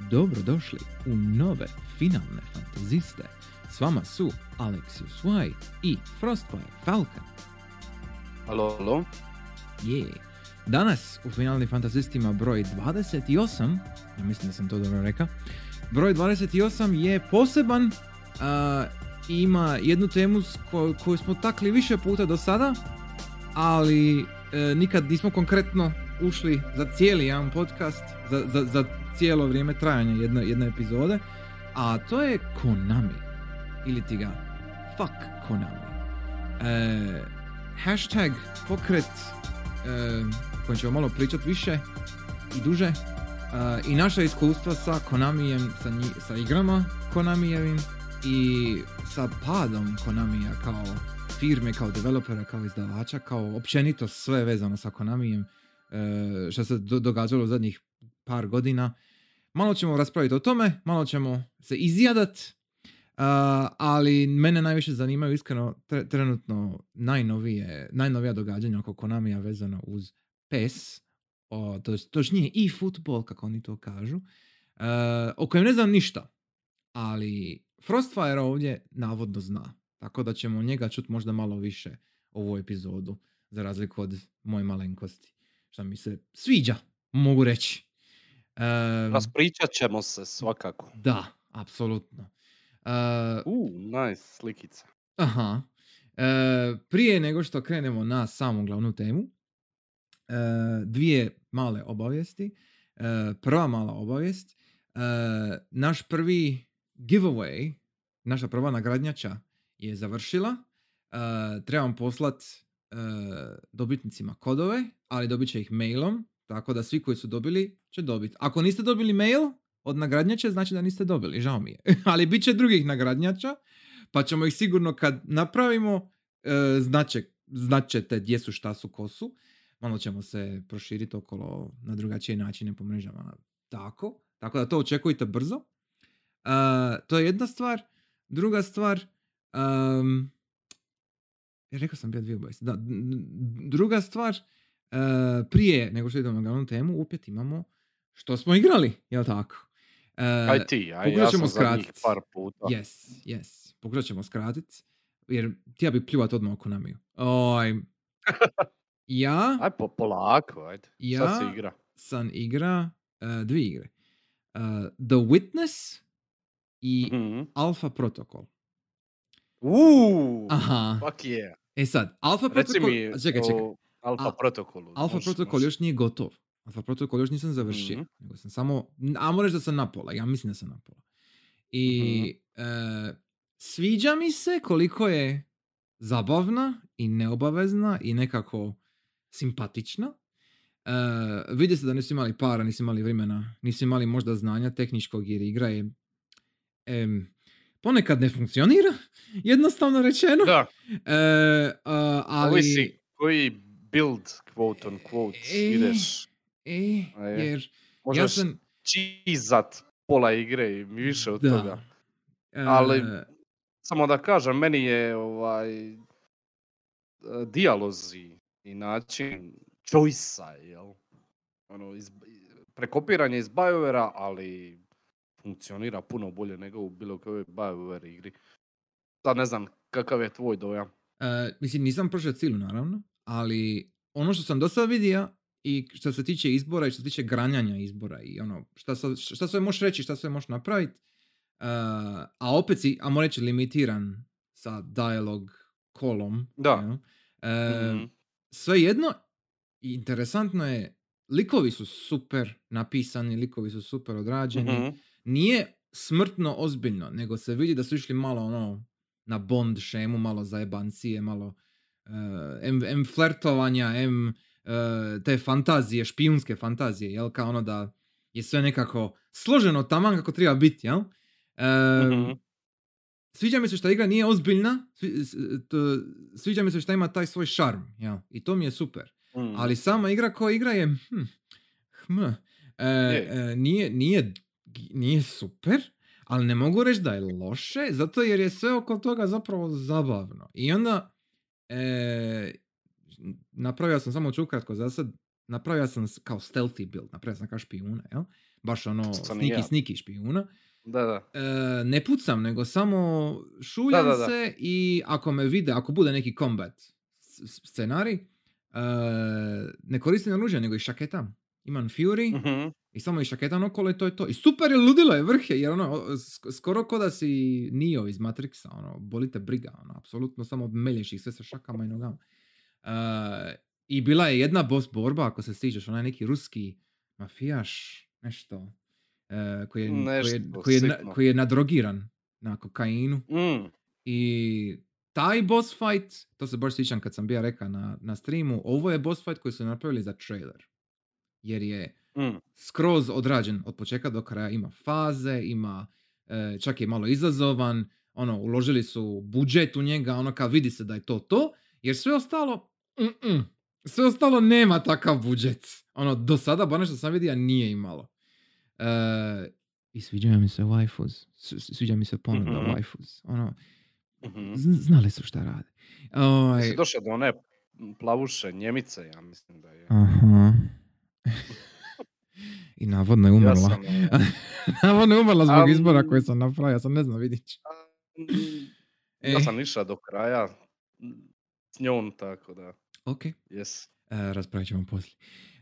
dobrodošli u nove finalne fantaziste. S vama su Alexius Y i Frostfire Falcon. Alo, alo. Je. Danas u finalnim fantazistima broj 28, ja mislim da sam to dobro rekao, broj 28 je poseban i ima jednu temu ko- koju smo takli više puta do sada, ali e, nikad nismo konkretno ušli za cijeli jedan podcast, za, za, za cijelo vrijeme trajanja jedne, jedne epizode, a to je Konami. Ili ti ga fuck Konami. E, hashtag pokret e, kojim ćemo malo pričat više i duže e, i naša iskustva sa Konamijem, sa, nji- sa igrama Konamijevim i sa padom Konamija kao firme, kao developera, kao izdavača, kao općenito sve vezano sa Konamijem e, što se do- događalo u zadnjih par godina. Malo ćemo raspraviti o tome, malo ćemo se izjadat, Uh, ali mene najviše zanimaju iskreno tre- trenutno najnovije, najnovija događanja oko Konamija vezano uz PES, o, to točnije i futbol, kako oni to kažu, uh, o kojem ne znam ništa, ali Frostfire ovdje navodno zna, tako da ćemo njega čuti možda malo više ovu epizodu, za razliku od moje malenkosti, što mi se sviđa, mogu reći. Um, Raspričat ćemo se svakako. da, apsolutno. Uh, nice, slikica. Aha. E, prije nego što krenemo na samu glavnu temu, e, dvije male obavijesti. E, prva mala obavijest. naš prvi giveaway, naša prva nagradnjača je završila. Trebam poslat dobitnicima kodove, ali dobit će ih mailom, tako da svi koji su dobili će dobiti. Ako niste dobili mail od nagradnjače, znači da niste dobili, žao mi je. ali bit će drugih nagradnjača, pa ćemo ih sigurno kad napravimo, e, znaće, znaćete gdje su, šta su, ko su. Malo ćemo se proširiti okolo na drugačije načine po mrežama. Tako, tako da to očekujte brzo. E, to je jedna stvar. Druga stvar, um, rekao sam bio dvije. Da, druga stvar, prije nego što idemo na glavnu temu, opet imamo što smo igrali, jel tako? E, Aj ti, aj ja sam skratit. par puta. Yes, yes. Pokušat ćemo skratit, jer htio bi pljuvat odmah oko namiju. Oj, ja Aj po, polako, ajde. Ja- Sad se igra. sam igra uh, dvije igre. Uh, The Witness i Mhm. Alpha Protocol. Uuu, Aha. fuck yeah. E sad, Alpha Reci Protocol... mi čekaj, čekaj. Alfa Al- protokolu. Alpha može, Protocol može. još nije gotov. Alpha Protocol još nisam završio. Mhm. Nego sam samo... A moraš da sam na pola. Ja mislim da sam na pola. I Mhm. e, sviđa mi se koliko je zabavna i neobavezna i nekako simpatična. E, vidi se da nisu imali para, nisu imali vremena, nisu imali možda znanja tehničkog jer igra je em, ponekad ne funkcionira, jednostavno rečeno. Da, E, a, ali... ovisi koji build, quote on quote, E, ideš. E, jer Možeš ja sam... čizat pola igre i više od Da. toga. e, Ali- Samo da kažem, meni je ovaj e, dijalozi i način choice jel? Ono, iz, prekopiranje iz BioWare-a, ali funkcionira puno bolje nego u bilo kojoj BioWare igri. Sad ne znam kakav je tvoj dojam. E, mislim, nisam prošao cijelu, naravno, ali ono što sam do sada vidio i što se tiče izbora i što se tiče granjanja izbora i ono, šta, sa- šta sve možeš reći, šta sve možeš napraviti, a opet si, a reći, limitiran sa dialog kolom. Da. jel? E, Mhm. Svejedno, interesantno je, likovi su super napisani, likovi su super odrađeni, Mhm. nije smrtno ozbiljno, nego se vidi da su išli malo ono na Bond šemu, malo zajebancije, malo uh, em, em flertovanja, em uh, te fantazije, špijunske fantazije, jel, kao ono da je sve nekako složeno taman kako treba biti, jel? Mhm. Sviđa mi se što igra nije ozbiljna, sviđa mi se što ima taj svoj šarm, jel? I to mi je super. Mhm. Ali sama igra koja igra je hm, hm, e, e, nije, nije, nije super, ali ne mogu reći da je loše, zato jer je sve oko toga zapravo zabavno. I onda e, napravio sam samo ću ukratko za sad napravio sam kao stealthy build, napravio sam kao špijuna, jel? Baš ono, sniki, ja. sniki špijuna. Da, da. E, ne pucam, nego samo šuljam Da, da, da. se i ako me vide, ako bude neki combat scenarij, e, ne koristim oružje, nego i šaketam. Imam Fury Mhm. I samo i šaketam okolo i to je to. I super je, ludilo je, vrh je, jer ono, skoro ko da si Neo iz Matrixa, ono, bolite briga, ono, apsolutno samo melješ ih sve sa šakama i nogama. E, I bila je jedna boss borba, ako se stižeš, onaj neki ruski mafijaš, nešto, e, koji, je, koji, je, Nešto koji, je, na- sitno. koji je nadrogiran na kokainu. Mm. I taj boss fight, to se baš sjećam kad sam bio rekao na, na streamu, ovo je boss fight koji su napravili za trailer. Jer je Mm. skroz odrađen od početka do kraja. Ima faze, ima, e, čak je malo izazovan, ono, uložili su budžet u njega, ono kao vidi se da je to to, jer sve ostalo, mm-mm, sve ostalo nema takav budžet. Ono, do sada, bar što sam vidio, nije imalo. E, I sviđaju mi se waifus, sviđa mi se ponuda Mhm. waifus. Ono, Mhm. z- znali su šta rade. Ovaj, Jesi došao do one plavuše Njemice, ja mislim da je. Aha. I navodno je Ja umrla. sam, ono, navodno je umrla zbog Am- izbora koje sam napravio, ja sam ne znam, vidit ću. ja E. sam išao do kraja s njom, tako da, Ok, e, jes. raspravit ćemo poslije,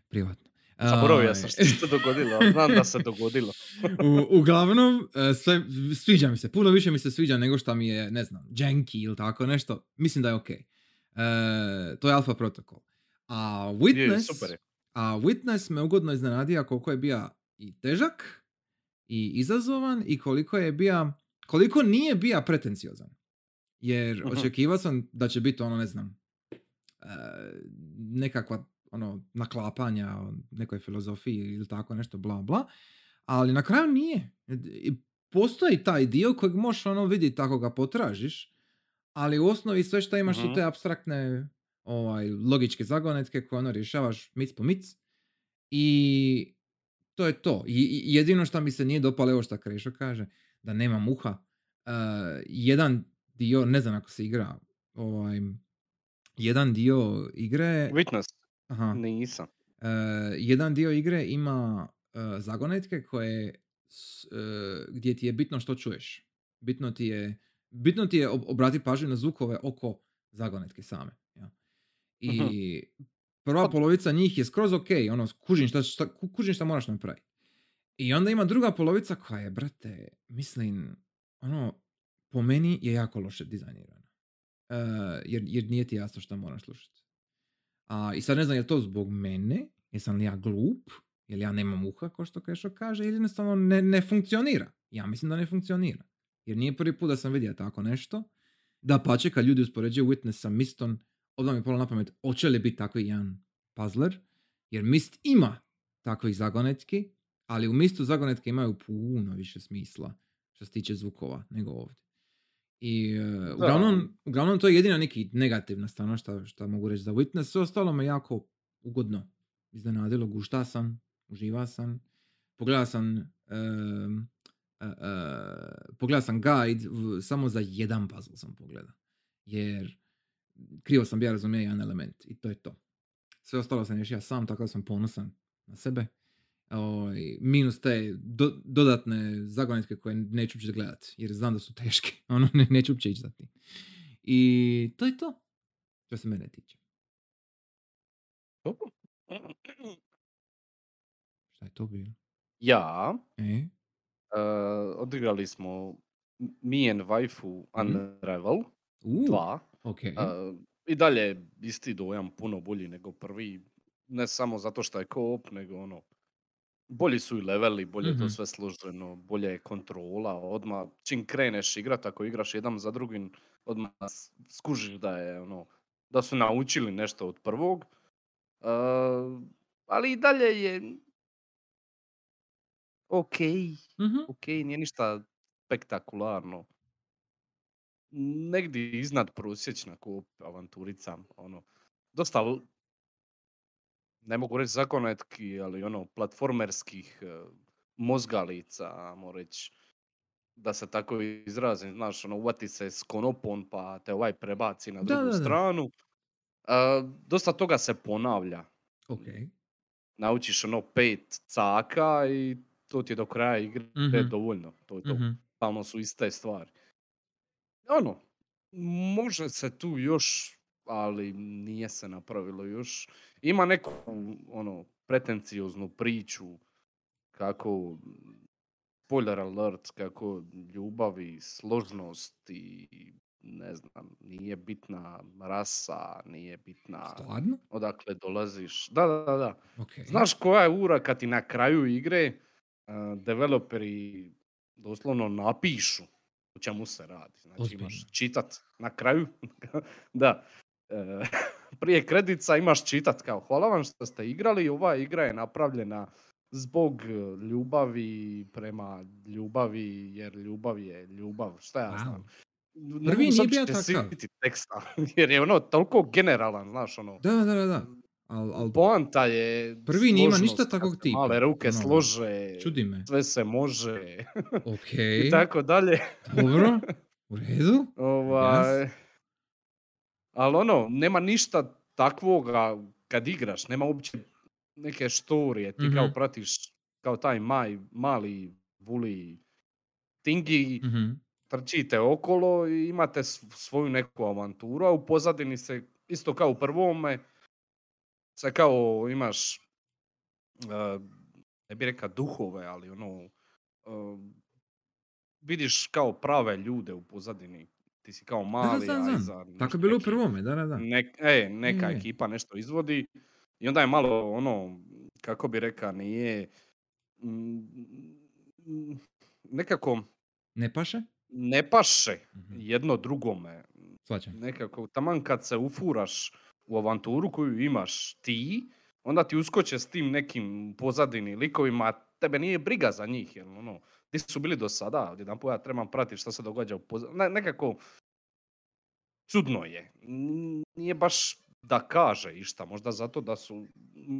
privatno. Zaboravio sam što se dogodilo, znam da se dogodilo. U, uglavnom, e, sve, sviđa mi se, puno više mi se sviđa nego što mi je, ne znam, janky ili tako nešto. Mislim da je ok. E, to je Alpha Protocol. A Je, Witness, super je. A Witness me ugodno iznenadio koliko je bio i težak i izazovan i koliko je bio, koliko nije bio pretenciozan. Jer Mhm. očekivao sam da će biti ono, ne znam, e, nekakva ono, naklapanja o nekoj filozofiji ili tako nešto, bla, bla. Ali na kraju nije. Postoji taj dio kojeg možeš ono vidjeti ako ga potražiš, ali u osnovi sve što imaš su Mhm. te abstraktne ovaj, logičke zagonetke koje ono rješavaš mic po mic. I to je to. I, jedino što mi se nije dopalo, evo što Krešo kaže, da nema muha. Uh, jedan dio, ne znam ako se igra, ovaj, jedan dio igre... Witness, Aha. nisam. E, jedan dio igre ima e, zagonetke koje gdje ti je bitno što čuješ. Bitno ti je, bitno ti je ob- obrati pažnju na zvukove oko zagonetke same. I prva polovica njih je skroz ok, ono, kužim šta, šta, ku- kužim šta moraš napraviti. I onda ima druga polovica koja je, brate, mislim, ono, po meni je jako loše dizajnirana. E, jer, jer nije ti jasno šta moraš slušati. A, I sad ne znam je to zbog mene, jesam li ja glup, jer ja nemam uha, kao što Krešo kaže, ili jednostavno ne, ne funkcionira. Ja mislim da ne funkcionira. Jer nije prvi put da sam vidio tako nešto. Da pače, kad ljudi uspoređuju Witness sa Mistom, odmah mi je palo na pamet, hoće li biti takvi jedan puzzler? Jer Mist ima takvih zagonetki, ali u Mistu zagonetke imaju puno više smisla što se tiče zvukova nego ovdje. I e, uglavnom, uglavnom to je jedina neki negativna strana šta, šta mogu reći za Witness. Sve ostalo me jako ugodno iznenadilo. Gušta sam, uživa sam. Pogledao sam em, e, e, pogledao sam guide v- samo za jedan puzzle sam pogledao. Jer krivo sam bio razumio jedan element i to je to. Sve ostalo sam riješio sam, tako da sam ponosan na sebe. Ovaj, minus te do- dodatne zagonetke koje neću uopće gledat, jer znam da su teške. Ono, ne, neću uopće ići za tim. I to je to. Što se mene tiče. Šta je to bilo? Ja, E? uh, odigrali smo Me and Waifu. Unravel U, 2. ok. Uh, I dalje je isti dojam, puno bolji nego prvi. Ne samo zato što je co-op, nego ono, bolji su i leveli, bolje je Mhm. to sve složeno, bolja je kontrola, odmah čim kreneš igrat, ako igraš jedan za drugim, odmah skužiš da je ono, da su naučili nešto od prvog. Uh, ali i dalje je ok, Mhm. ok, nije ništa spektakularno. Negdje iznad prosječna ko avanturica, ono, dosta, ne mogu reći zagonetki, ali ono, platformerskih e, mozgalica, ajmo reći, da se tako izrazim, znaš, ono, uvati se s konopom pa te ovaj prebaci na Da, drugu da, da. stranu. A, dosta toga se ponavlja. Ok. naučiš ono pet caka i to ti je do kraja igre Mhm. dovoljno. To je to. Mhm. Stalno su iste stvari. Ono, može se tu još, ali nije se napravilo još. Ima neku, ono, pretencioznu priču kako spoiler alert, kako ljubav i složnost i ne znam, nije bitna rasa, nije bitna Stvarno? odakle dolaziš. Da, da, da, da. Ok. Znaš koja je ura kad ti na kraju igre uh, developeri doslovno napišu o čemu se radi. Znači imaš čitat na kraju. da. e, prije kredica imaš čitat kao hvala vam što ste igrali. Ova igra je napravljena zbog e, ljubavi prema ljubavi jer ljubav je ljubav. Šta ja Wow. znam. Prvi nije bio takav. teksta, jer je ono toliko generalan, znaš ono. Da, da, da. Al, al, Poanta je Prvi nije ima ništa takvog tipa, Male ruke ono, slože, čudi me. sve se može Ok. i tako dalje. Dobro. U redu. Ovaj, ali ono, nema ništa takvoga kad igraš, nema uopće neke štorije, ti kao Mhm. pratiš kao taj maj, mali vuli tingi, Mhm. trčite okolo i imate svoju neku avanturu, a u pozadini se, isto kao u prvome, se kao imaš, eh, ne bi rekao duhove, ali ono, eh, vidiš kao prave ljude u pozadini. Ti si kao Da, mali, znam, a znam. iza imaš Tako je bilo u prvome, da, da, da. Nek, e, neka Je, ekipa nešto izvodi i onda je malo ono, kako bi rekao, nije mm, mm, nekako Ne paše? ne paše Mhm. jedno drugome. Svačam. Nekako, taman kad se ufuraš u avanturu koju imaš ti, onda ti uskoče s tim nekim pozadini likovima, a tebe nije briga za njih, jer ono, di su bili do sada, jedan ja trebam pratiti šta se događa u pozadini, ne, nekako čudno je. Nije baš da kaže išta, možda zato da su,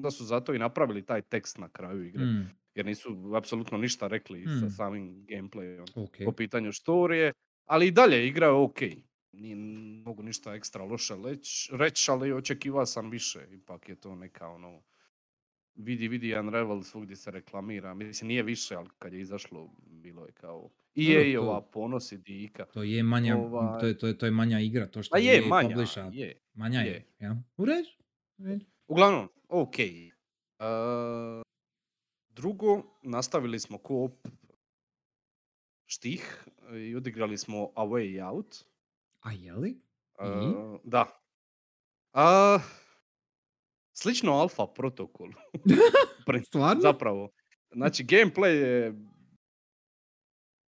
da su zato i napravili taj tekst na kraju igre, Mm, jer nisu apsolutno ništa rekli sa Mm. samim gameplayom ok. po pitanju storije, ali i dalje igra je ok. Nije mogu ništa ekstra loše reći, ali očekivao sam više. Ipak je to neka ono, vidi, vidi Unravel svugdje se reklamira. Mislim, nije više, ali kad je izašlo, bilo je kao EA ova to- ponos i dika. To je manja, Ovaj- to, je, to, je, to je manja igra, to što A je, EA manja, publisha, je. manja je. je. Ja? U redu. Uglavnom, ok. Uh, drugo, nastavili smo koop štih i odigrali smo A Way Out. A je li? I? Uh, da. A, slično Alpha protokol. Stvarno? Zapravo. Znači, gameplay je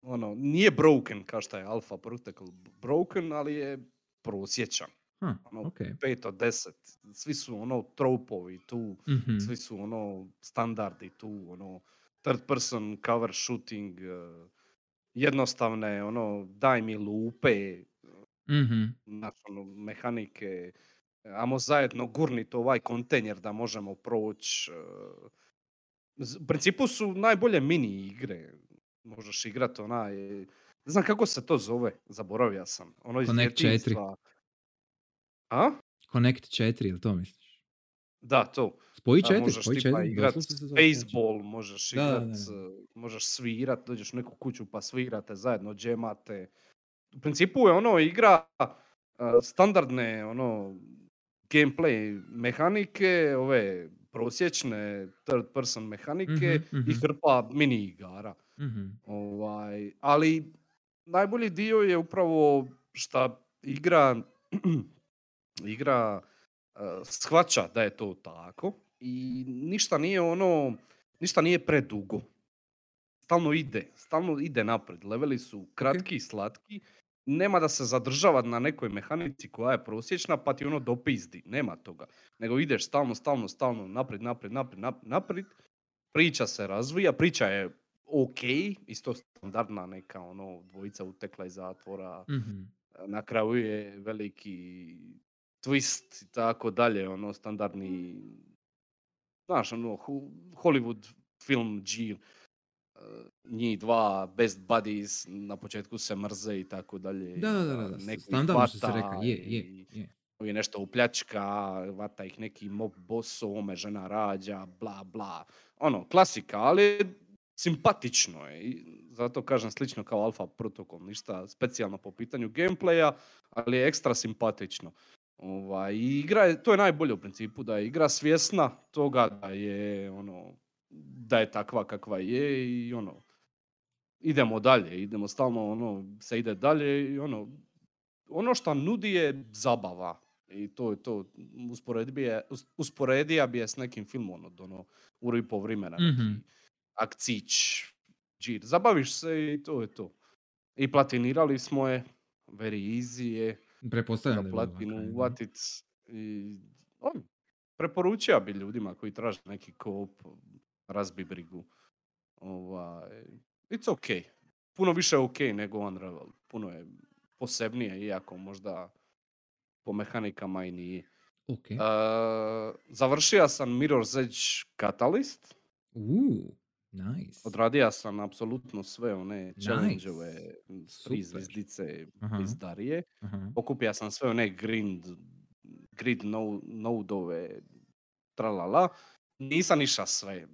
ono, nije broken kao što je Alpha Protocol broken, ali je prosječan. Ha, Ono, ok. 5 od 10. Svi su ono tropovi tu, Mhm. svi su ono standardi tu, ono third person cover shooting, eh, jednostavne ono daj mi lupe, Mhm. znaš, ono, mehanike, amo zajedno gurnit ovaj kontejner da možemo proći. eh. U principu su najbolje mini igre. Možeš igrat onaj, ne znam kako se to zove, zaboravio sam. Ono iz Connect 4. djetinjstva. A? Connect 4, ili to misliš? Da, to. Spoji A 4, možeš spoji tipa 4. igrat doslovce se zove spoji četiri. baseball, možeš Da, da, igrat, da, da. eh, možeš svirat, dođeš u neku kuću pa svirate zajedno, džemate. U principu je ono igra standardne ono gameplay mehanike, ove prosječne third person mehanike Mhm, i mhm. hrpa mini igara. Mhm. Ovaj, ali najbolji dio je upravo šta igra igra uh, shvaća da je to tako i ništa nije ono, ništa nije predugo. Stalno ide, stalno ide napred. Leveli su kratki i slatki. Nema da se zadržava na nekoj mehanici koja je prosječna pa ti ono dopizdi. Nema toga. Nego ideš stalno, stalno, stalno naprijed, naprijed, naprijed, naprijed, naprijed. Priča se razvija, priča je ok, isto standardna neka ono dvojica utekla iz zatvora, Mhm. na kraju je veliki twist i tako dalje, ono standardni, znaš, ono, Hollywood film G, njih dva best buddies, na početku se mrze i tako dalje. Da, da, da, da, standardno što se reka, je, je, i- je. ovi nešto upljačka, vata ih neki mob boss, ome žena rađa, bla bla. Ono, klasika, ali simpatično je. I zato kažem slično kao Alpha Protocol, ništa specijalno po pitanju gameplaya, ali je ekstra simpatično. Ovaj, i igra je, to je najbolje u principu, da je igra svjesna toga da je ono, da je takva kakva je i ono, idemo dalje, idemo stalno ono, se ide dalje i ono, ono što nudi je zabava. I to je to, usporedija bi je s nekim filmom od ono, uru i pol vremena, Mhm. akcić, džir. Zabaviš se i to je to. I platinirali smo je, very easy je, Pretpostavljam da platinu uvatit. I, on, preporučio bi ljudima koji traže neki koop, razbi brigu. Ovaj, it's ok. Puno više ok nego Unravel. Puno je posebnije, iako možda po mehanikama i nije. Ok. Uh, završio sam Mirror's Edge Catalyst. Uuu, nice. Odradio sam apsolutno sve one Nice. challenge-ove, s tri Aha. pizdarije. Aha. Pokupio sam sve one grind, grid no, node-ove, tralala. Nisam išao sve.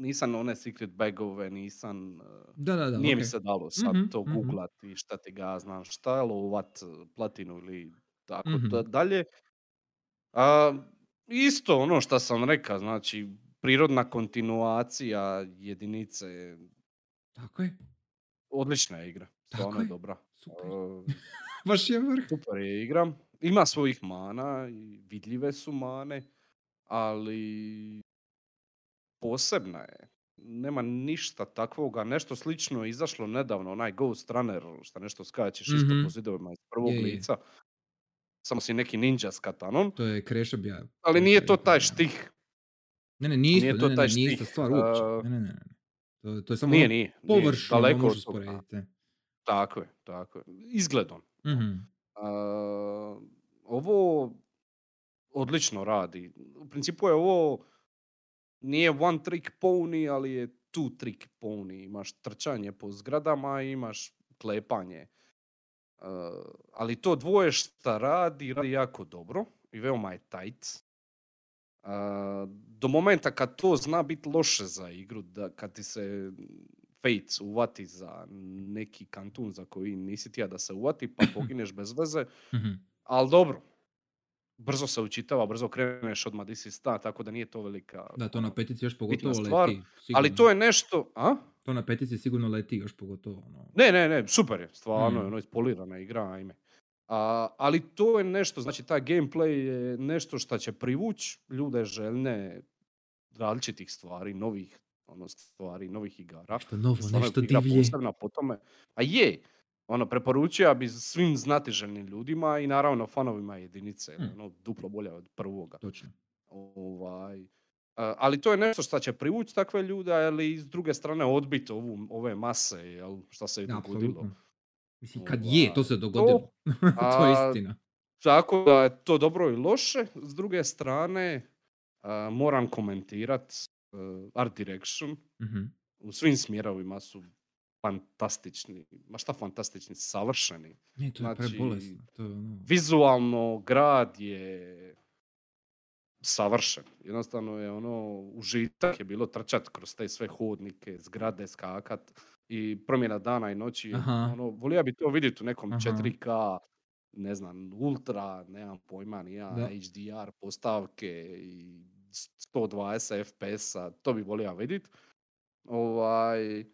Nisam one secret bagove, nisam... uh, Da, da, da. nije mi ok. se dalo sad Mhm, to mhm. googlati šta ti ga znam šta, lovat uh, platinu ili tako Mhm. da- dalje. A, isto ono što sam rekao, znači prirodna kontinuacija jedinice, Tako je. odlična je igra, stvarno je je. dobra. Super. A, Baš je vrh. super je igra, ima svojih mana, i vidljive su mane, ali posebna je. Nema ništa takvoga, nešto slično je izašlo nedavno, onaj Ghost Runner, što nešto skačeš isto Mhm. po zidovima iz prvog Je, je. lica. Samo si neki ninja s katanom, To je Krešo bi ja. ali nije je to taj štih. Ne, ne, nije Nije isto, to ne, taj ne, nije štih, stvar uopće. a- Ne, ne, ne. To, to je samo Nije, ono nije. nije, površno ono daleko možeš usporediti. Tako je, tako je. Izgledom. Mhm. A, ovo odlično radi. U principu je ovo nije one trick pony, ali je two trick pony. Imaš trčanje po zgradama i imaš klepanje. A, ali to dvoje šta radi, radi jako dobro i veoma je tight. A, do momenta kad to zna biti loše za igru, da kad ti se Fates uvati za neki kantun za koji nisi tija da se uvati, pa pogineš bez veze, Mhm. ali dobro. Brzo se učitava, brzo kreneš odmah di si sta, tako da nije to velika... Da, to na ono, petici još pogotovo stvar, leti. Ali sigurno. to je nešto... A? To na petici sigurno leti još pogotovo. Ono. Ne, ne, ne, super je, stvarno je Mm. ono ispolirana igra, ajme. A, ali to je nešto, znači taj gameplay je nešto što će privući ljude željne različitih stvari, novih ono, stvari, novih igara. Nešto novo, Stvarno nešto divlje. posebna po tome. A je, ono, preporučio bi svim znatiželjnim ljudima i naravno fanovima jedinice, je Mm. ono, duplo bolje od prvoga. Točno. Ovaj, ali to je nešto što će privući takve ljude, ali s druge strane odbiti ovu, ove mase, jel, šta se je dogodilo. Apsolutno. Mislim, kad je, to se Ovaj, dogodilo. to je a, istina. Tako da je to dobro i loše. S druge strane, a, moram komentirat art direction. Mhm. U svim smjerovima su fantastični. Ma šta fantastični? Savršeni. Ne, to je Znači, prebolesno. To je ono... Vizualno, grad je savršen. Jednostavno je ono, užitak je bilo trčat kroz te sve hodnike, zgrade, skakat i promjena dana i noći. Aha. Ono, volio bi to vidjeti u nekom Aha. 4K, ne znam, ultra, nemam pojma, ni ja, Da. HDR postavke i 120 FPS-a, to bi volio vidjeti. Ovaj,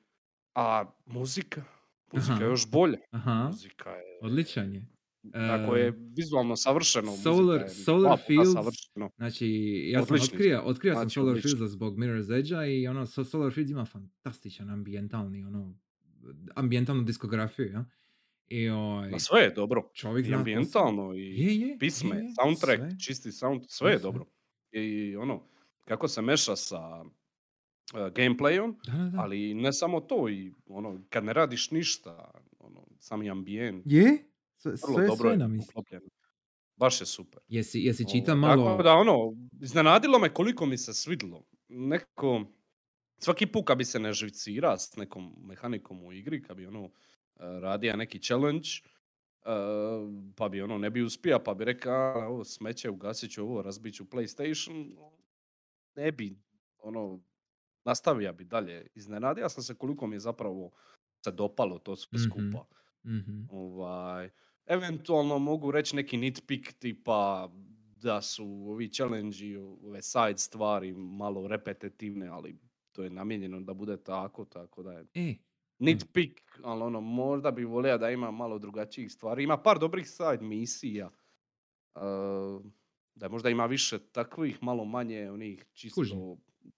a muzika, muzika Aha. je još bolje. Aha, Muzika je, odličan je. ako je E, vizualno savršeno, Solar- je Solar Fields savršeno. Znači, ja sam Odlični otkrio, otkrio sam Znači, Solar odlični. Fields zbog Mirror's Edge-a i ono, so- Solar Fields ima fantastičan ambijentalni, ono, ambijentalnu diskografiju, ja? I ovaj, Ma sve je dobro. čovjek I ambijentalno, i Je, je, pisme, je, je, soundtrack, sve. čisti sound, sve je dobro. I ono, kako se meša sa gameplayom, Da, da, da. ali ne samo to, i ono, kad ne radiš ništa, ono, sami ambijent, Je? Sve, sve, dobro sve je nam is- uklopljeno. Baš je super. Jesi, jesi čita Ovo, malo... Tako da ono, iznenadilo me koliko mi se svidlo. Neko, svaki put kad bi se ne živcira s nekom mehanikom u igri, kad bi ono uh, radija neki challenge, pa bi ono ne bi uspio, pa bi rekao ovo smeće, ugasit ću ovo, razbit ću PlayStation, ne bi, ono, nastavio bi dalje. Iznenadio sam se koliko mi je zapravo se dopalo to sve Mhm, skupa. mhm. Ovaj, eventualno mogu reći neki nitpick tipa da su ovi challenge ove side stvari malo repetitivne, ali to je namijenjeno da bude tako, tako da je E, nitpick, ali ono, možda bi volio da ima malo drugačijih stvari. Ima par dobrih side misija. Uh, da možda ima više takvih, malo manje onih čisto Kužim.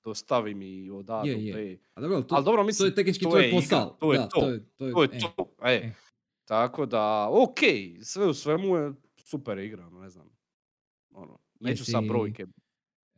Dostavi mi od A je, do je. A dobro, to, Ali dobro, to mislim, je tehnički to tvoj je posao. to je da, to, to je, to je, To je e, to, e. e. Tako da, ok, sve u svemu je super igra, ono, ne znam. Ono, neću Jesi, brojke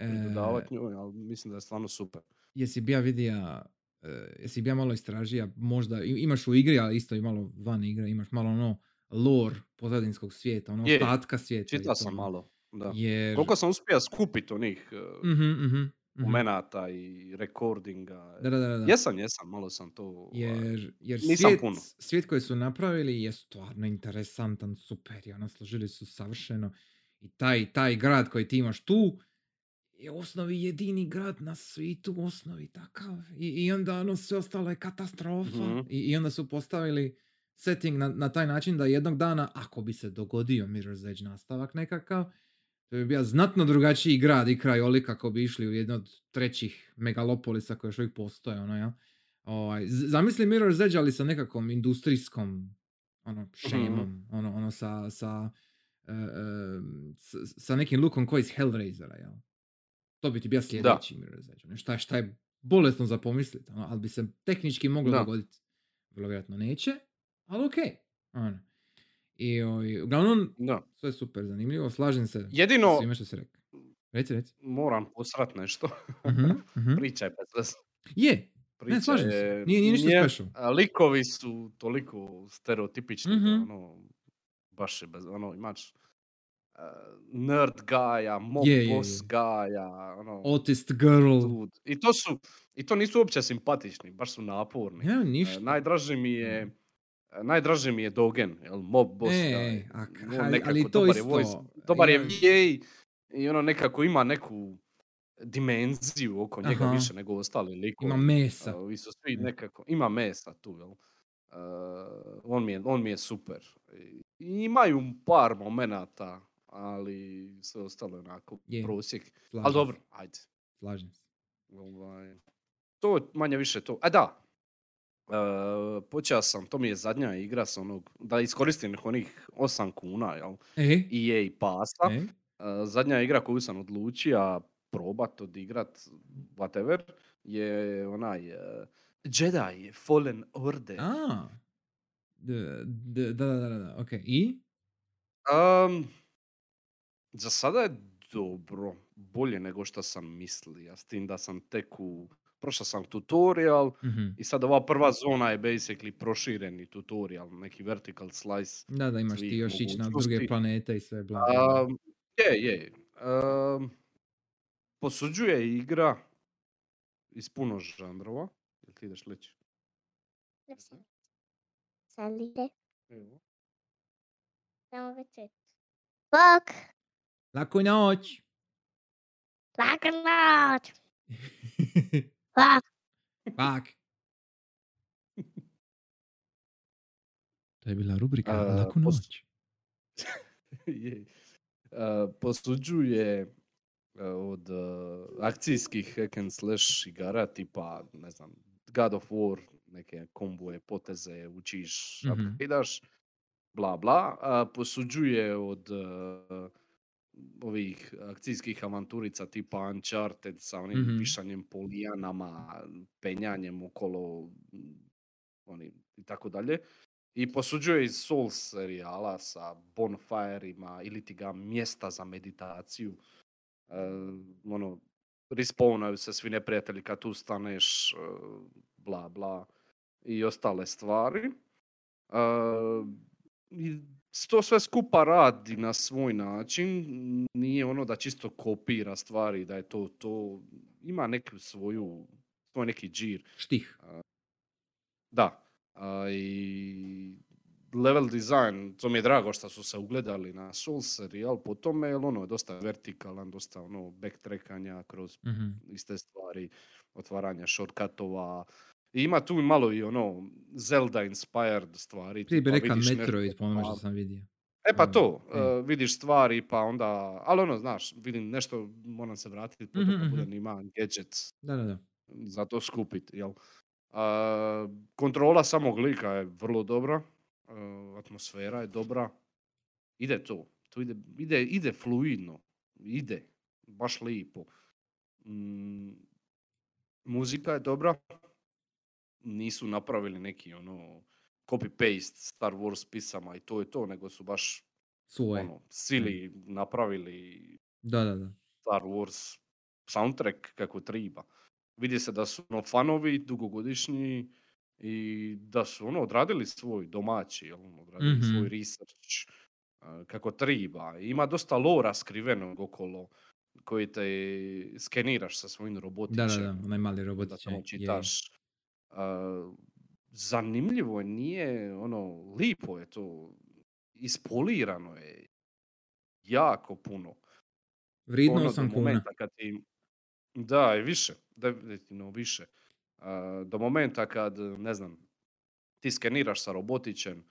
e, njoj, ali mislim da je stvarno super. jesi bija vidija, e, jesi bija malo istražija, možda imaš u igri, ali isto i malo van igre, imaš malo ono lore pozadinskog svijeta, ono Je, ostatka svijeta. Čitao to, sam ono. malo, da. Jer... Koliko sam uspio skupiti onih uh, Mhm, mhm, mhm. Momenata i recordinga. Da, da, da, da. Jesam, jesam, malo sam to... ovaj, Jer, jer Nisam svijet, puno. svijet koji su napravili je stvarno interesantan, super i ono složili su savršeno. I taj, taj grad koji ti imaš tu je u osnovi jedini grad na svijetu u osnovi takav. I, i onda ono sve ostalo je katastrofa. Mhm. I, I onda su postavili setting na, na taj način da jednog dana, ako bi se dogodio Mirror's Edge nastavak nekakav, to bi bio znatno drugačiji grad i krajoli kako bi išli u jedno od trećih megalopolisa koje još uvijek postoje, ono, ja. Ovaj, zamisli Mirror's Edge, ali sa nekakvom industrijskom ono, šemom, ono, ono sa, sa, e, e, s- sa nekim lukom koji iz Hellraisera, jel? To bi ti bio sljedeći Mirror's Edge. ono, Šta, šta je bolesno za pomisliti, ono, ali bi se tehnički moglo Da. dogoditi. Vrlo vjerojatno neće, ali okej. Ono. I ovaj, uglavnom, Da. sve super zanimljivo, slažem se Jedino- svime što si rekao. Reci, reci. Moram posrat nešto. Mhm, mhm. Priča je bez. Je, Priča slažem se. je- Nije- nije ništa special. a, Likovi su toliko stereotipični Mhm. ono, baš je bez, ono, imaš uh, nerd gaja, mob Je, je, je. boss gaja, ono, Autist Girl. dude. I to su, i to nisu uopće simpatični, baš su naporni. Ja, E, ništa. najdraži mi je, najdraži mi je Dogen, jel, mob boss E, a- On ali- nekako ali to dobar je isto, voice, dobar je VA i ono nekako ima neku dimenziju oko njega Aha. više nego ostali likovi. Ima mesa. Ovi su svi Ne. nekako, ima mesa tu, jel? Uh, on, mi je, on mi je super. I, imaju par momenata, ali sve ostalo je onako Je, prosjek. Slažem Ali dobro, ajde. Slažem se. Ovaj, to je manje više to. A da, uh, počeo sam, to mi je zadnja igra sa onog, da iskoristim onih 8 kuna, jel? E, EA pasa. e, Uh, zadnja igra koju sam odlučio probat, odigrat, whatever, je onaj uh, Jedi Fallen Order. a. Da, da, da, da, da, ok. I? Um, za sada je dobro, bolje nego što sam mislio, s tim da sam tek u, prošao sam tutorial Mhm. i sad ova prva zona je basically prošireni tutorial, neki vertical slice. Da, da, imaš ti još ići na druge planete i sve, bla. Um, je, je. Um, posuđuje igra iz puno žanrova. Jel ti ideš leći? Salire, Evo. samo večer. Bok, Laku noć! laka noć. Bok. Pak! To je bila rubrika A, Laku noć. je. Uh, posuđuje uh, od uh, akcijskih hack and slash igara tipa, ne znam, God of War, neke komboje, poteze, učiš, Mhm. upgradeaš, bla bla. A posuđuje od uh, ovih akcijskih avanturica tipa Uncharted sa onim Mhm. pišanjem po lijanama, penjanjem okolo oni, i tako dalje. I posuđuje iz Souls serijala sa bonfireima ili ti ga mjesta za meditaciju. E, ono, respawnaju se svi neprijatelji kad tu staneš, e, bla bla i ostale stvari. E, i to sve skupa radi na svoj način, nije ono da čisto kopira stvari, da je to to, ima neku svoju, svoj neki džir. Štih. Da. A, I level design, to mi je drago što su se ugledali na Souls serijal po tome, jer ono je dosta vertikalan, dosta ono backtrackanja kroz Mhm. iste stvari, otvaranja shortcutova. I ima tu malo i ono Zelda inspired stvari. Prije bi rekao Metroid po onome što pa- sam vidio. E pa Mm, to, mm. e, vidiš stvari pa onda, ali ono znaš, vidim nešto, moram se vratiti, kad mhm. budem ima gadgets Da, da, da. za to skupit, jel? A, kontrola samog lika je vrlo dobra, e, atmosfera je dobra, ide to, to ide, ide, ide fluidno, ide, baš lipo. Mm, muzika je dobra, nisu napravili neki ono copy-paste Star Wars pisama i to je to, nego su baš Svoje. ono, sili napravili Da, da, da. Star Wars soundtrack kako triba. Vidi se da su ono, fanovi dugogodišnji i da su ono odradili svoj domaći, jel, ono, odradili Mhm. svoj research kako triba. Ima dosta lora skrivenog okolo koji te skeniraš sa svojim robotićem. Da, da, da. Onaj mali da robotić. tamo je, je. čitaš. A, zanimljivo je, nije ono, lipo je to, ispolirano je jako puno Vridno ono, 8 do kuna. kad ti... Da, i više, definitivno više. A, do momenta kad, ne znam, ti skeniraš sa robotićem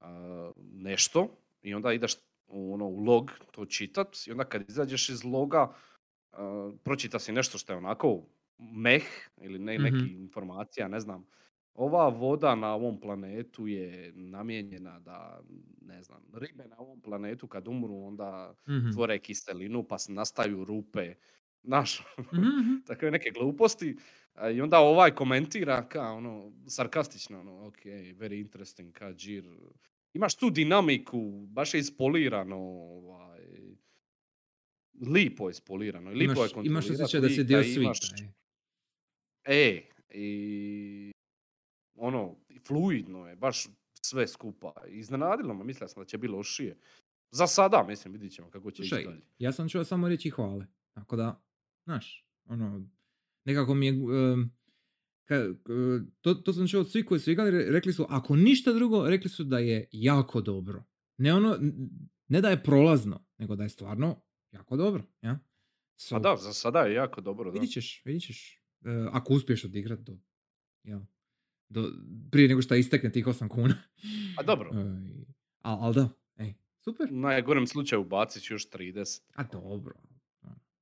a, nešto i onda ideš u, ono, u log to čitat i onda kad izađeš iz loga pročita si nešto što je onako meh ili ne, neki Mhm. informacija, ne znam. Ova voda na ovom planetu je namijenjena da, ne znam, ribe na ovom planetu kad umru onda Mhm. tvore kiselinu pa s- nastaju rupe. Znaš, Mhm, mhm. takve neke gluposti. I onda ovaj komentira kao ono, sarkastično, ono, ok, very interesting, ka džir. Imaš tu dinamiku, baš je ispolirano, ovaj, lipo je ispolirano. Lipo je Imaš, imaš kontrolirat osjećaj da si dio svita. imaš- e. I ono, fluidno je, baš sve skupa. Iznenadilo me, mislio sam da će biti lošije. Za sada, mislim, vidit ćemo kako će ići Slušaj, dalje. ja sam čuo samo reći hvale. Tako da, znaš, ono, nekako mi je, em, ka- to, to sam čuo od svih koji su igrali, re- rekli su, ako ništa drugo, rekli su da je jako dobro. Ne ono, ne da je prolazno, nego da je stvarno jako dobro, ja? So, Pa da, za sada je jako dobro, da. vidit ćeš, vidit ćeš. E, ako uspiješ odigrat do, jel, do, prije nego što istekne tih 8 kuna. A dobro. ali al da, ej, super. U najgorem slučaju bacit ću još 30. A dobro.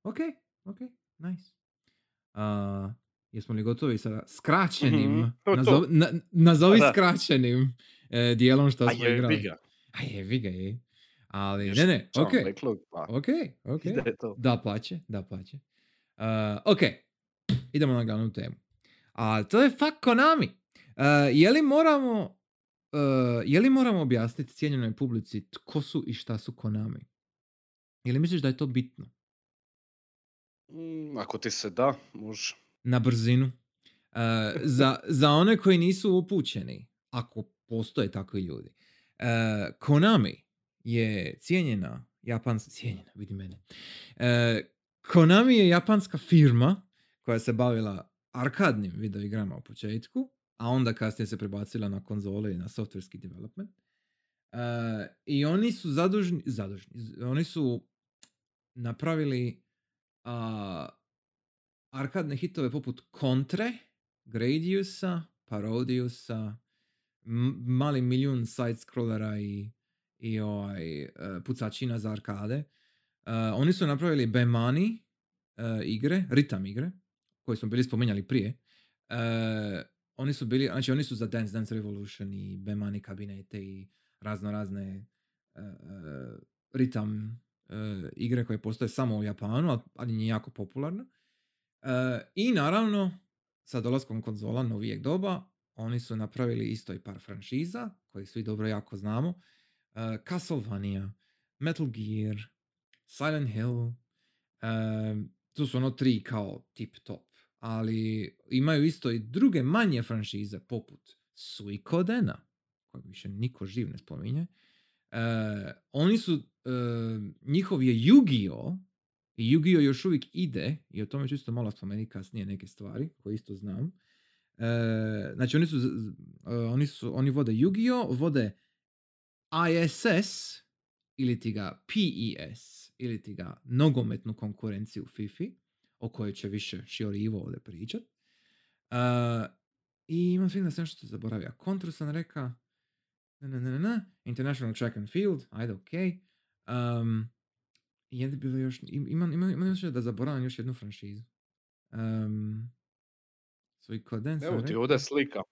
Ok, ok, nice. A, jesmo li gotovi sa skraćenim, Mhm, to je to. nazovi, na- nazovi Da. skraćenim e, dijelom što A smo je, igrali. A jebi ga je. Ali, Još ne, ne, ok, backlog, pa ok, ok. to. Da pače, da pače. Uh, ok, idemo na glavnu temu. A to je fuck Konami. Uh, je li moramo uh, je li moramo objasniti cijenjenoj publici tko su i šta su Konami? Je li misliš da je to bitno? Mm, ako ti se da, može. Na brzinu. Uh, za, za one koji nisu upućeni, ako postoje takvi ljudi. Uh, Konami je cijenjena, japanska, cijenjena, vidi mene. Uh, Konami je japanska firma koja se bavila arkadnim videoigrama u početku, a onda kasnije se prebacila na konzole i na softverski development. Uh, I oni su zadužni, zadužni, oni su napravili a, arkadne hitove poput Kontre, Gradiusa, Parodiusa, mali milijun side-scrollera i, i ovaj, e, pucačina za arkade. E, oni su napravili Bemani igre, ritam igre, koje smo bili spominjali prije. E, oni su bili, znači oni su za Dance Dance Revolution i Bemani kabinete i razno razne e, ritam e, igre koje postoje samo u Japanu, al- ali je jako popularna. I naravno, sa dolaskom konzola novijeg doba, oni su napravili isto i par franšiza, koji svi dobro jako znamo. Castlevania, Metal Gear, Silent Hill, tu su ono tri kao tip top. Ali imaju isto i druge manje franšize, poput Suikodena, kojeg više niko živ ne spominje. E, oni su, e, njihov je Yu-Gi-Oh! I Yu-Gi-Oh! još uvijek ide, i o tome ću isto malo spomenuti kasnije neke stvari, koje isto znam. E, znači oni su, e, oni su, oni vode Yu-Gi-Oh! vode ISS ili ti ga PES ili ti ga nogometnu konkurenciju u FIFI o kojoj će više Šiori Ivo ovdje pričat. Uh, I imam film da sam nešto zaboravio. Kontru sam rekao na, na, na, na, International Track and Field, ajde, ok. Um, je li bilo još, im- imam, imam, imam još da zaboravim još jednu franšizu. Um, svoj Codence Evo ti ovdje slika.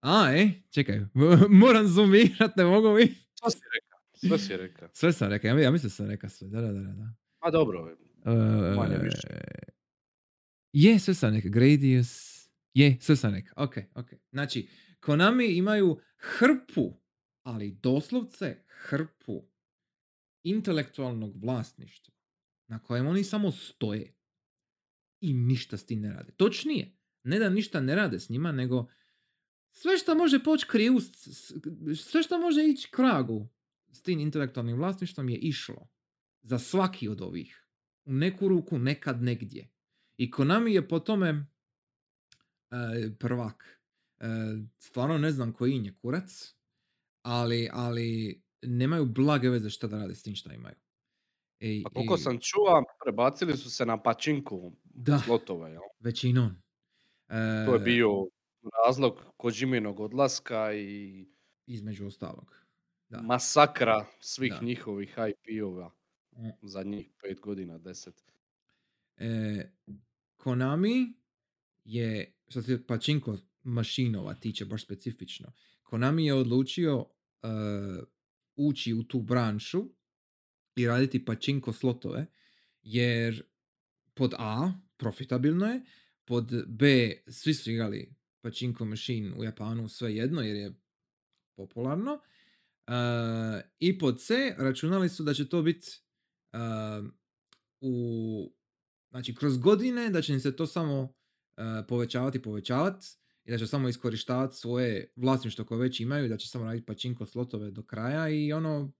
A, e, čekaj, moram zoomirat, ne mogu mi. Sve si rekao. Sve si rekao. Sve sam rekao, ja, ja mislim da sam rekao sve, da, da, da, da. A dobro, Uh, Manje više. Je, sve sam rekao, Gradius, je, sve rekao, ok, ok. Znači, Konami imaju hrpu, ali doslovce hrpu intelektualnog vlasništva na kojem oni samo stoje i ništa s tim ne rade. Točnije, ne da ništa ne rade s njima, nego sve što može poći krivu, sve što može ići kragu s tim intelektualnim vlasništvom je išlo za svaki od ovih. U neku ruku, nekad negdje. I Konami je po tome e, prvak. E, stvarno ne znam koji je kurac, ali, ali nemaju blage veze šta da rade s tim šta imaju. I, A koliko i- sam čuo, prebacili su se na pačinku Da. slotove, jel? Većinom. E, To je bio razlog Kojiminog odlaska i Između ostalog. Da. masakra svih Da. njihovih IP-ova. Zadnjih pet godina, deset. E, Konami je, što se pačinko mašinova tiče baš specifično, Konami je odlučio e, ući u tu branšu i raditi pačinko slotove, jer pod A, profitabilno je, pod B, svi su igrali pačinko machine u Japanu sve jedno jer je popularno, e, i pod C, računali su da će to biti e, u znači kroz godine da će im se to samo e, povećavati, povećavati i da će samo iskorištavati svoje vlasništvo koje već imaju, da će samo raditi pačinko slotove do kraja i ono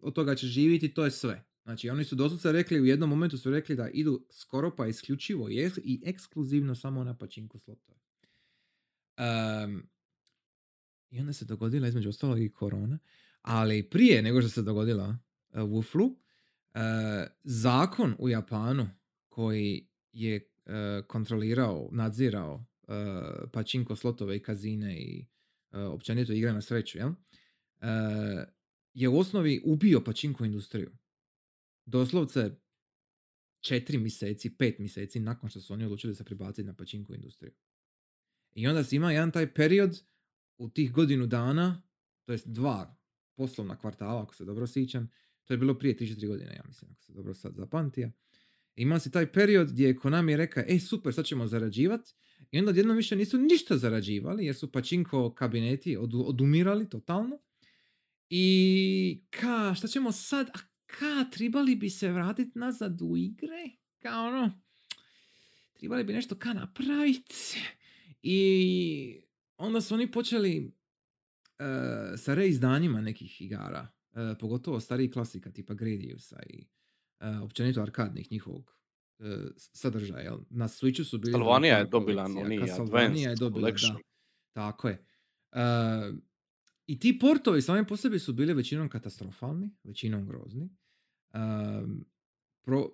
od toga će živjeti, to je sve. Znači oni su doslovce rekli, u jednom momentu su rekli da idu skoro pa isključivo i, eks- i ekskluzivno samo na pačinko slotove. Em, I onda se dogodila između ostalog i korona, ali prije nego što se dogodila uh, Wuflu, zakon u Japanu koji je e, kontrolirao, nadzirao e, pačinko slotove i kazine i e, općenito igre na sreću, jel? E, je u osnovi ubio pačinko industriju. Doslovce četiri mjeseci, pet mjeseci nakon što su oni odlučili se prebaciti na pačinko industriju. I onda si ima jedan taj period u tih godinu dana, to jest dva poslovna kvartala, ako se dobro sjećam, to je bilo prije 3-4 godine, ja mislim, ako se dobro sad zapamtija. Ima si taj period gdje je Konami rekao, e super, sad ćemo zarađivati. I onda odjednom više nisu ništa zarađivali, jer su pačinko kabineti odu, odumirali totalno. I ka, šta ćemo sad? A ka, trebali bi se vratiti nazad u igre? Kao ono, trebali bi nešto ka napraviti. I onda su oni počeli e, sa reizdanjima nekih igara, e, pogotovo starih klasika tipa Gradiusa i e, općenito arkadnih njihovog e, sadržaja. Na Switchu su bili... Castlevania je dobila oni Castlevania je Advanced dobila, da. Tako je. E, I ti portovi sami po sebi su bili većinom katastrofalni, većinom grozni. Pro,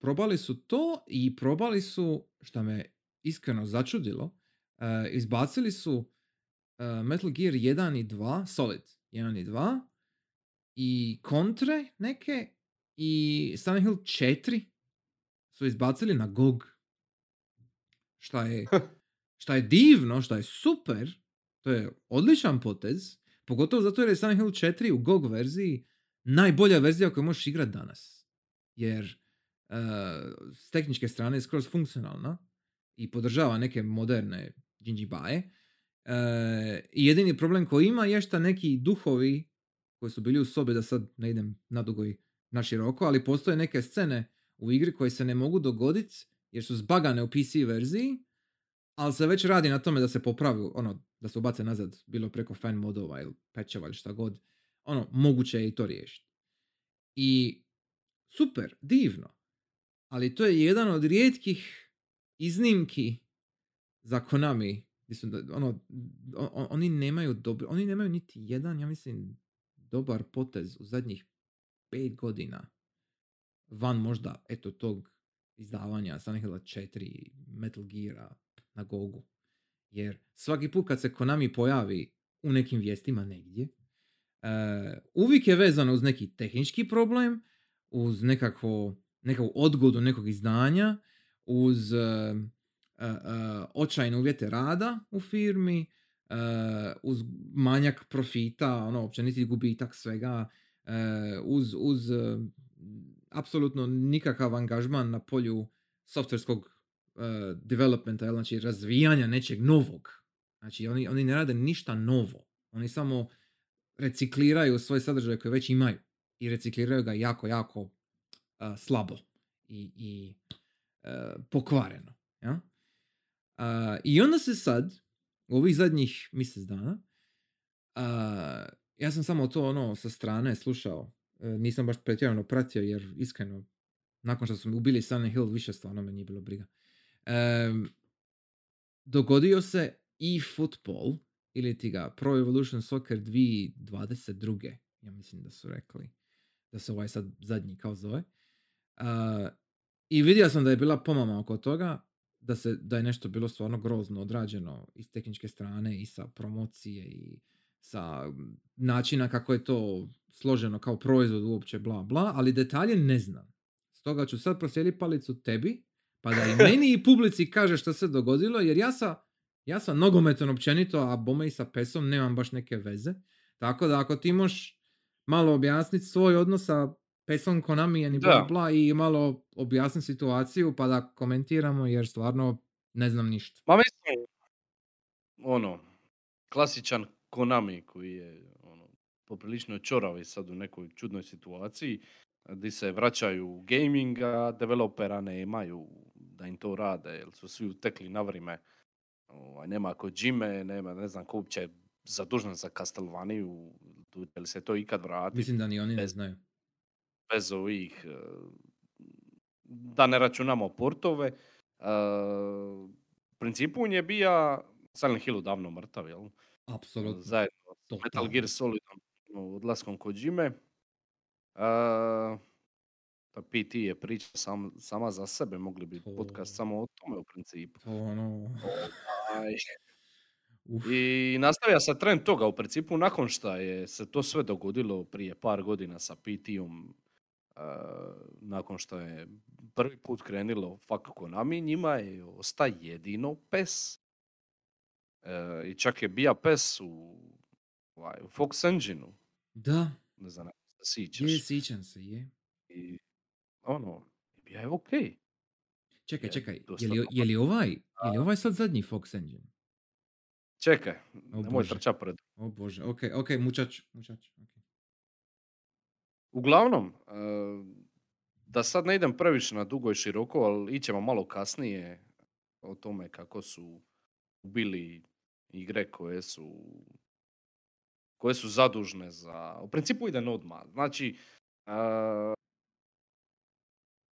probali su to i probali su, što me iskreno začudilo, e, izbacili su Metal Gear 1 i 2, Solid 1 i 2, i kontre neke, i Silent Hill 4 su izbacili na GOG. Šta je, šta je divno, šta je super, to je odličan potez, pogotovo zato jer je Silent Hill 4 u GOG verziji najbolja verzija koju možeš igrati danas. Jer uh, s tehničke strane je skroz funkcionalna i podržava neke moderne džinđibaje. E, I jedini problem koji ima je što neki duhovi koji su bili u sobi, da sad ne idem nadugo i na široko, ali postoje neke scene u igri koje se ne mogu dogoditi jer su zbagane u PC verziji, ali se već radi na tome da se popravi, ono, da se ubace nazad, bilo preko fan modova ili patcheva ili šta god. Ono, moguće je i to riješiti. I super, divno. Ali to je jedan od rijetkih iznimki za Konami da- ono, oni nemaju dobro, oni nemaju niti jedan, ja mislim, dobar potez u zadnjih pet godina. Van možda, eto, tog izdavanja Silent Hilla 4, Metal Geara na Gogu. Jer svaki put kad se Konami pojavi u nekim vijestima negdje, e, uvijek je vezano uz neki tehnički problem, uz nekakvo, nekakvu odgodu nekog izdanja, uz e, e, očajne uvjete rada u firmi, uz manjak profita, ono, općeniti gubitak svega, e, uz, uz e, apsolutno nikakav angažman na polju softverskog uh, developmenta, jel, znači razvijanja nečeg novog. Znači oni, oni ne rade ništa novo. Oni samo recikliraju svoje sadržaje koje već imaju. I recikliraju ga jako, jako uh, slabo. I, i uh, pokvareno. Ja? Uh, I onda se sad, u ovih zadnjih mjesec dana, uh, ja sam samo to ono sa strane slušao. E, nisam baš pretjerano pratio jer iskreno nakon što su mi ubili Silent Hill više stvarno me nije bilo briga. Em, dogodio se i football ili ti ga Pro Evolution Soccer 2022. Ja mislim da su rekli da se ovaj sad zadnji kao zove. A, I vidio sam da je bila pomama oko toga, da, se, da je nešto bilo stvarno grozno odrađeno iz tehničke strane i sa promocije i sa načina kako je to složeno kao proizvod uopće bla bla, ali detalje ne znam. Stoga ću sad proslijediti palicu tebi, pa da i meni i publici kaže što se dogodilo, jer ja sa, ja sa nogometom općenito, a bome i sa pesom nemam baš neke veze. Tako da ako ti možeš malo objasniti svoj odnos sa pesom Konami i bla bla i malo objasniti situaciju pa da komentiramo jer stvarno ne znam ništa. Ma mislim, ono, klasičan Konami koji je ono, poprilično čorav i sad u nekoj čudnoj situaciji di se vraćaju u gaming, a developera nemaju da im to rade, jer su svi utekli na vrijeme. Ovaj, nema Kojime, nema, ne znam ko uopće je zadužen za Castlevania, je li se to ikad vrati? Mislim da ni oni ne znaju. Bez ovih, e, da ne računamo portove. e, U principu on je bija Silent Hillu davno mrtav, jel? Apsolutno. Zajedno s Totalno. Metal Gear Solidom, ono, odlaskom Kojime. E, pa PT je priča sam, sama za sebe, mogli bi To- podcast samo o tome u principu. To ono... Aj, Uf. I nastavlja se trend toga u principu nakon što je se to sve dogodilo prije par godina sa PT-om nakon što je prvi put krenilo fuck Konami, njima je osta jedino PES. E, I čak je bija PES u, ovaj, u Fox Engine-u, Da, ne znam, se sjećaš. je, sjećam se, je. I ono, bija je okej. Čekaj, Je, čekaj, dosta je li, je li ovaj, je li ovaj sad zadnji Fox Engine? Čekaj, O nemoj trčat pred O bože, ok, ok, mučač, mučač. ok. Uglavnom, e, da sad ne idem previše na dugo i široko, ali ićemo malo kasnije o tome kako su bili igre koje su koje su zadužne za... U principu idem odmah. Znači, e,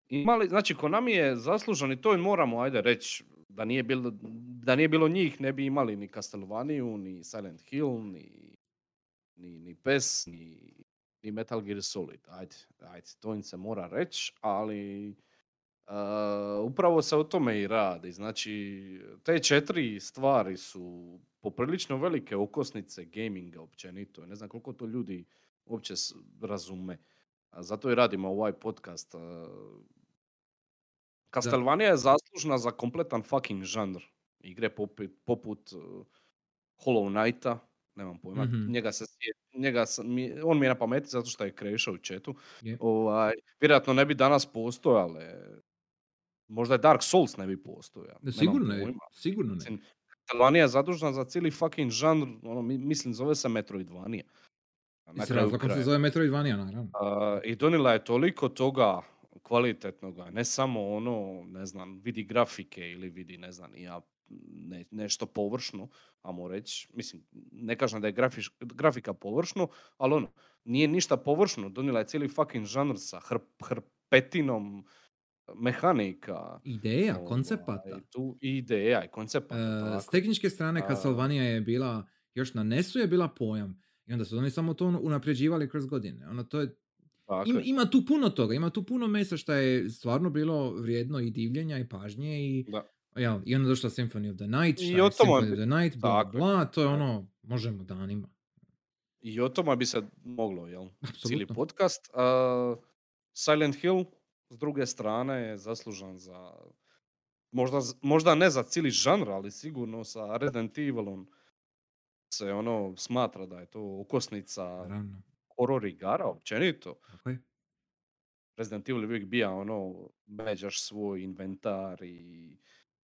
imali, znači Konami je zaslužan i to im moramo, ajde reći, da nije bilo, da nije bilo njih, ne bi imali ni Castlevania, ni Silent Hill, ni, ni, ni PES, ni, ni Metal Gear Solid. Ajde, ajde, to im se mora reći, ali uh, upravo se o tome i radi. Znači, te četiri stvari su poprilično velike okosnice gaminga općenito. Ne znam koliko to ljudi uopće razume. Zato i radimo ovaj podcast. Uh, Castlevania je zaslužna za kompletan fucking žanr. Igre poput, poput uh, Hollow Knighta, nemam pojma, Mhm. njega se, njega sam, mi, on mi je na pameti zato što je krešao u chatu. Je. Ovaj, vjerojatno ne bi danas postojale, možda je Dark Souls ne bi postojao. Sigurno ne, sigurno ne. Castlevania je zadužena za cijeli fucking žanr, ono, mi- mislim zove se Metroidvania. I s razlogom se zove Metroidvania, naravno. A, I donijela je toliko toga kvalitetnoga, ne samo ono, ne znam, vidi grafike ili vidi, ne znam, ja ne, nešto površno, amo reći, mislim, ne kažem da je grafiš, grafika površno, ali ono, nije ništa površno, donijela je cijeli fucking žanr sa hrp, hrpetinom mehanika. Ideja, ovaj, koncepata. Tu ideja i koncepata. E, s tehničke strane Castlevania je bila, još na NES-u je bila pojam. I onda su oni samo to unapređivali kroz godine. Ono, to je, Tako je. ima tu puno toga, ima tu puno mesa što je stvarno bilo vrijedno i divljenja i pažnje i, Da. Jel, i onda došla Symphony of the Night, I šta je o tome Symphony bi- of the Night, bla, je. bla, to je ono, možemo danima. I o tome bi se moglo, jel? Cijeli Apsolutno. podcast. A, Silent Hill, s druge strane, je zaslužan za... Možda, možda ne za cijeli žanr, ali sigurno sa Resident Evilom se ono smatra da je to okosnica Naravno. horror igara općenito. Je. Resident Evil je uvijek bija ono, međaš svoj inventar i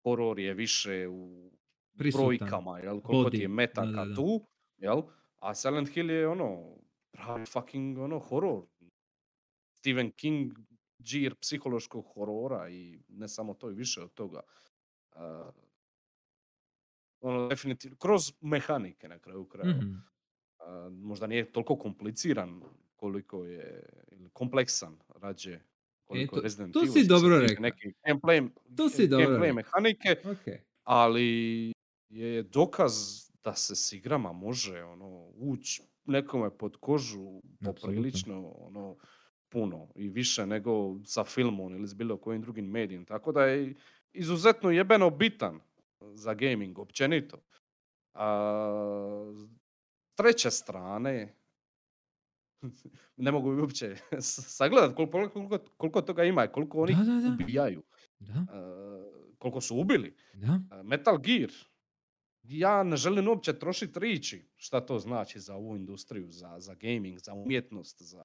horor je više u Prisutan. brojkama, jel? Koliko ti je Body, metaka da, da, da. tu, jel? A Silent Hill je ono, pravi fucking ono, horor. Stephen King, džir psihološkog horora i ne samo to i više od toga. Uh, ono, definitivno, kroz mehanike na kraju krajeva. Mhm. A, možda nije toliko kompliciran koliko je, ili kompleksan rađe koliko to- je Resident to Evil si što se dobro rekao. Neke gameplay, To si dobro gameplay mehanike, Ok. ali je dokaz da se s igrama može ono, ući nekome pod kožu poprilično ono, puno i više nego sa filmom ili s bilo kojim drugim medijem. Tako da je izuzetno jebeno bitan za gaming općenito. A, s treće strane, ne mogu uopće sagledati koliko, koliko, koliko toga ima i koliko oni Da, da, da. ubijaju. Da, A, koliko su ubili. da. A, Metal Gear, ja ne želim uopće trošiti riči šta to znači za ovu industriju, za, za gaming, za umjetnost, za...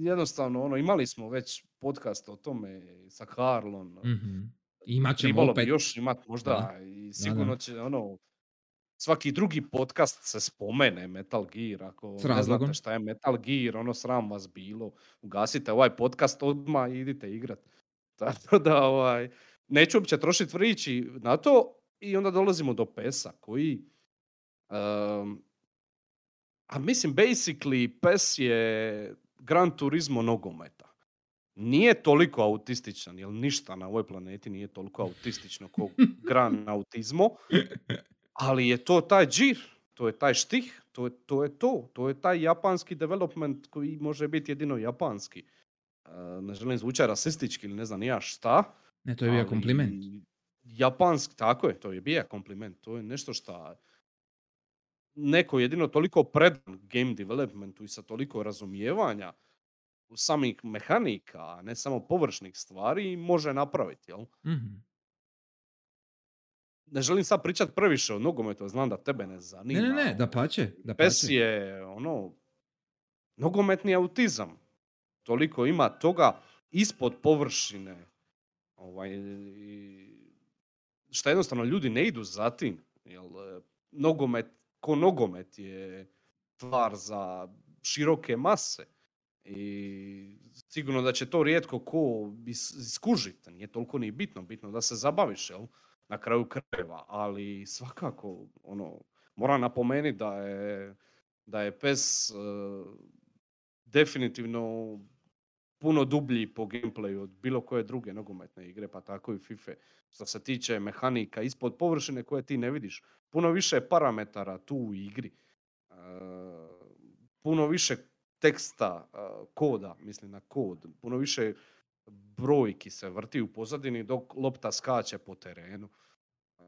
Jednostavno, ono, imali smo već podcast o tome sa Karlom. Mhm. Imat ćemo opet. bi još imat možda Da, i sigurno da. će ono svaki drugi podcast se spomene Metal Gear. Ako S ne znate šta je Metal Gear, ono sram vas bilo. Ugasite ovaj podcast odmah i idite igrat. Tako da ovaj, neću uopće trošiti riči na to i onda dolazimo do PES-a koji um, a mislim basically PES je Gran Turismo nogometa. Nije toliko autističan, jer ništa na ovoj planeti nije toliko autistično kao Gran Autizmo, ali je to taj džir, to je taj štih, to je to, je to, to je taj japanski development koji može biti jedino japanski. E, ne želim zvučati rasistički ili ne znam ja šta. Ne, to je bio kompliment. Japanski, tako je, to je bio kompliment. To je nešto što neko jedino toliko predan game developmentu i sa toliko razumijevanja u samih mehanika, a ne samo površnih stvari, može napraviti, jel? Mhm. Ne želim sad pričat previše o nogometu, znam da tebe ne zanima. Ne, ne, ne, da pače, da PES pače. je ono, nogometni autizam. Toliko ima toga ispod površine. Ovaj, šta jednostavno ljudi ne idu za tim. Jel, e, nogomet, ko nogomet je stvar za široke mase. I sigurno da će to rijetko ko is- iskužiti. Nije toliko ni bitno, bitno da se zabaviš, jel? Na kraju krajeva, ali svakako, ono, moram napomenuti da je, da je PES e, definitivno puno dublji po gameplayu od bilo koje druge nogometne igre, pa tako i FIFA. Što se tiče mehanika ispod površine koje ti ne vidiš. Puno više parametara tu u igri. E, puno više teksta, e, koda, mislim na kod. Puno više brojki se vrti u pozadini dok lopta skače po terenu. E,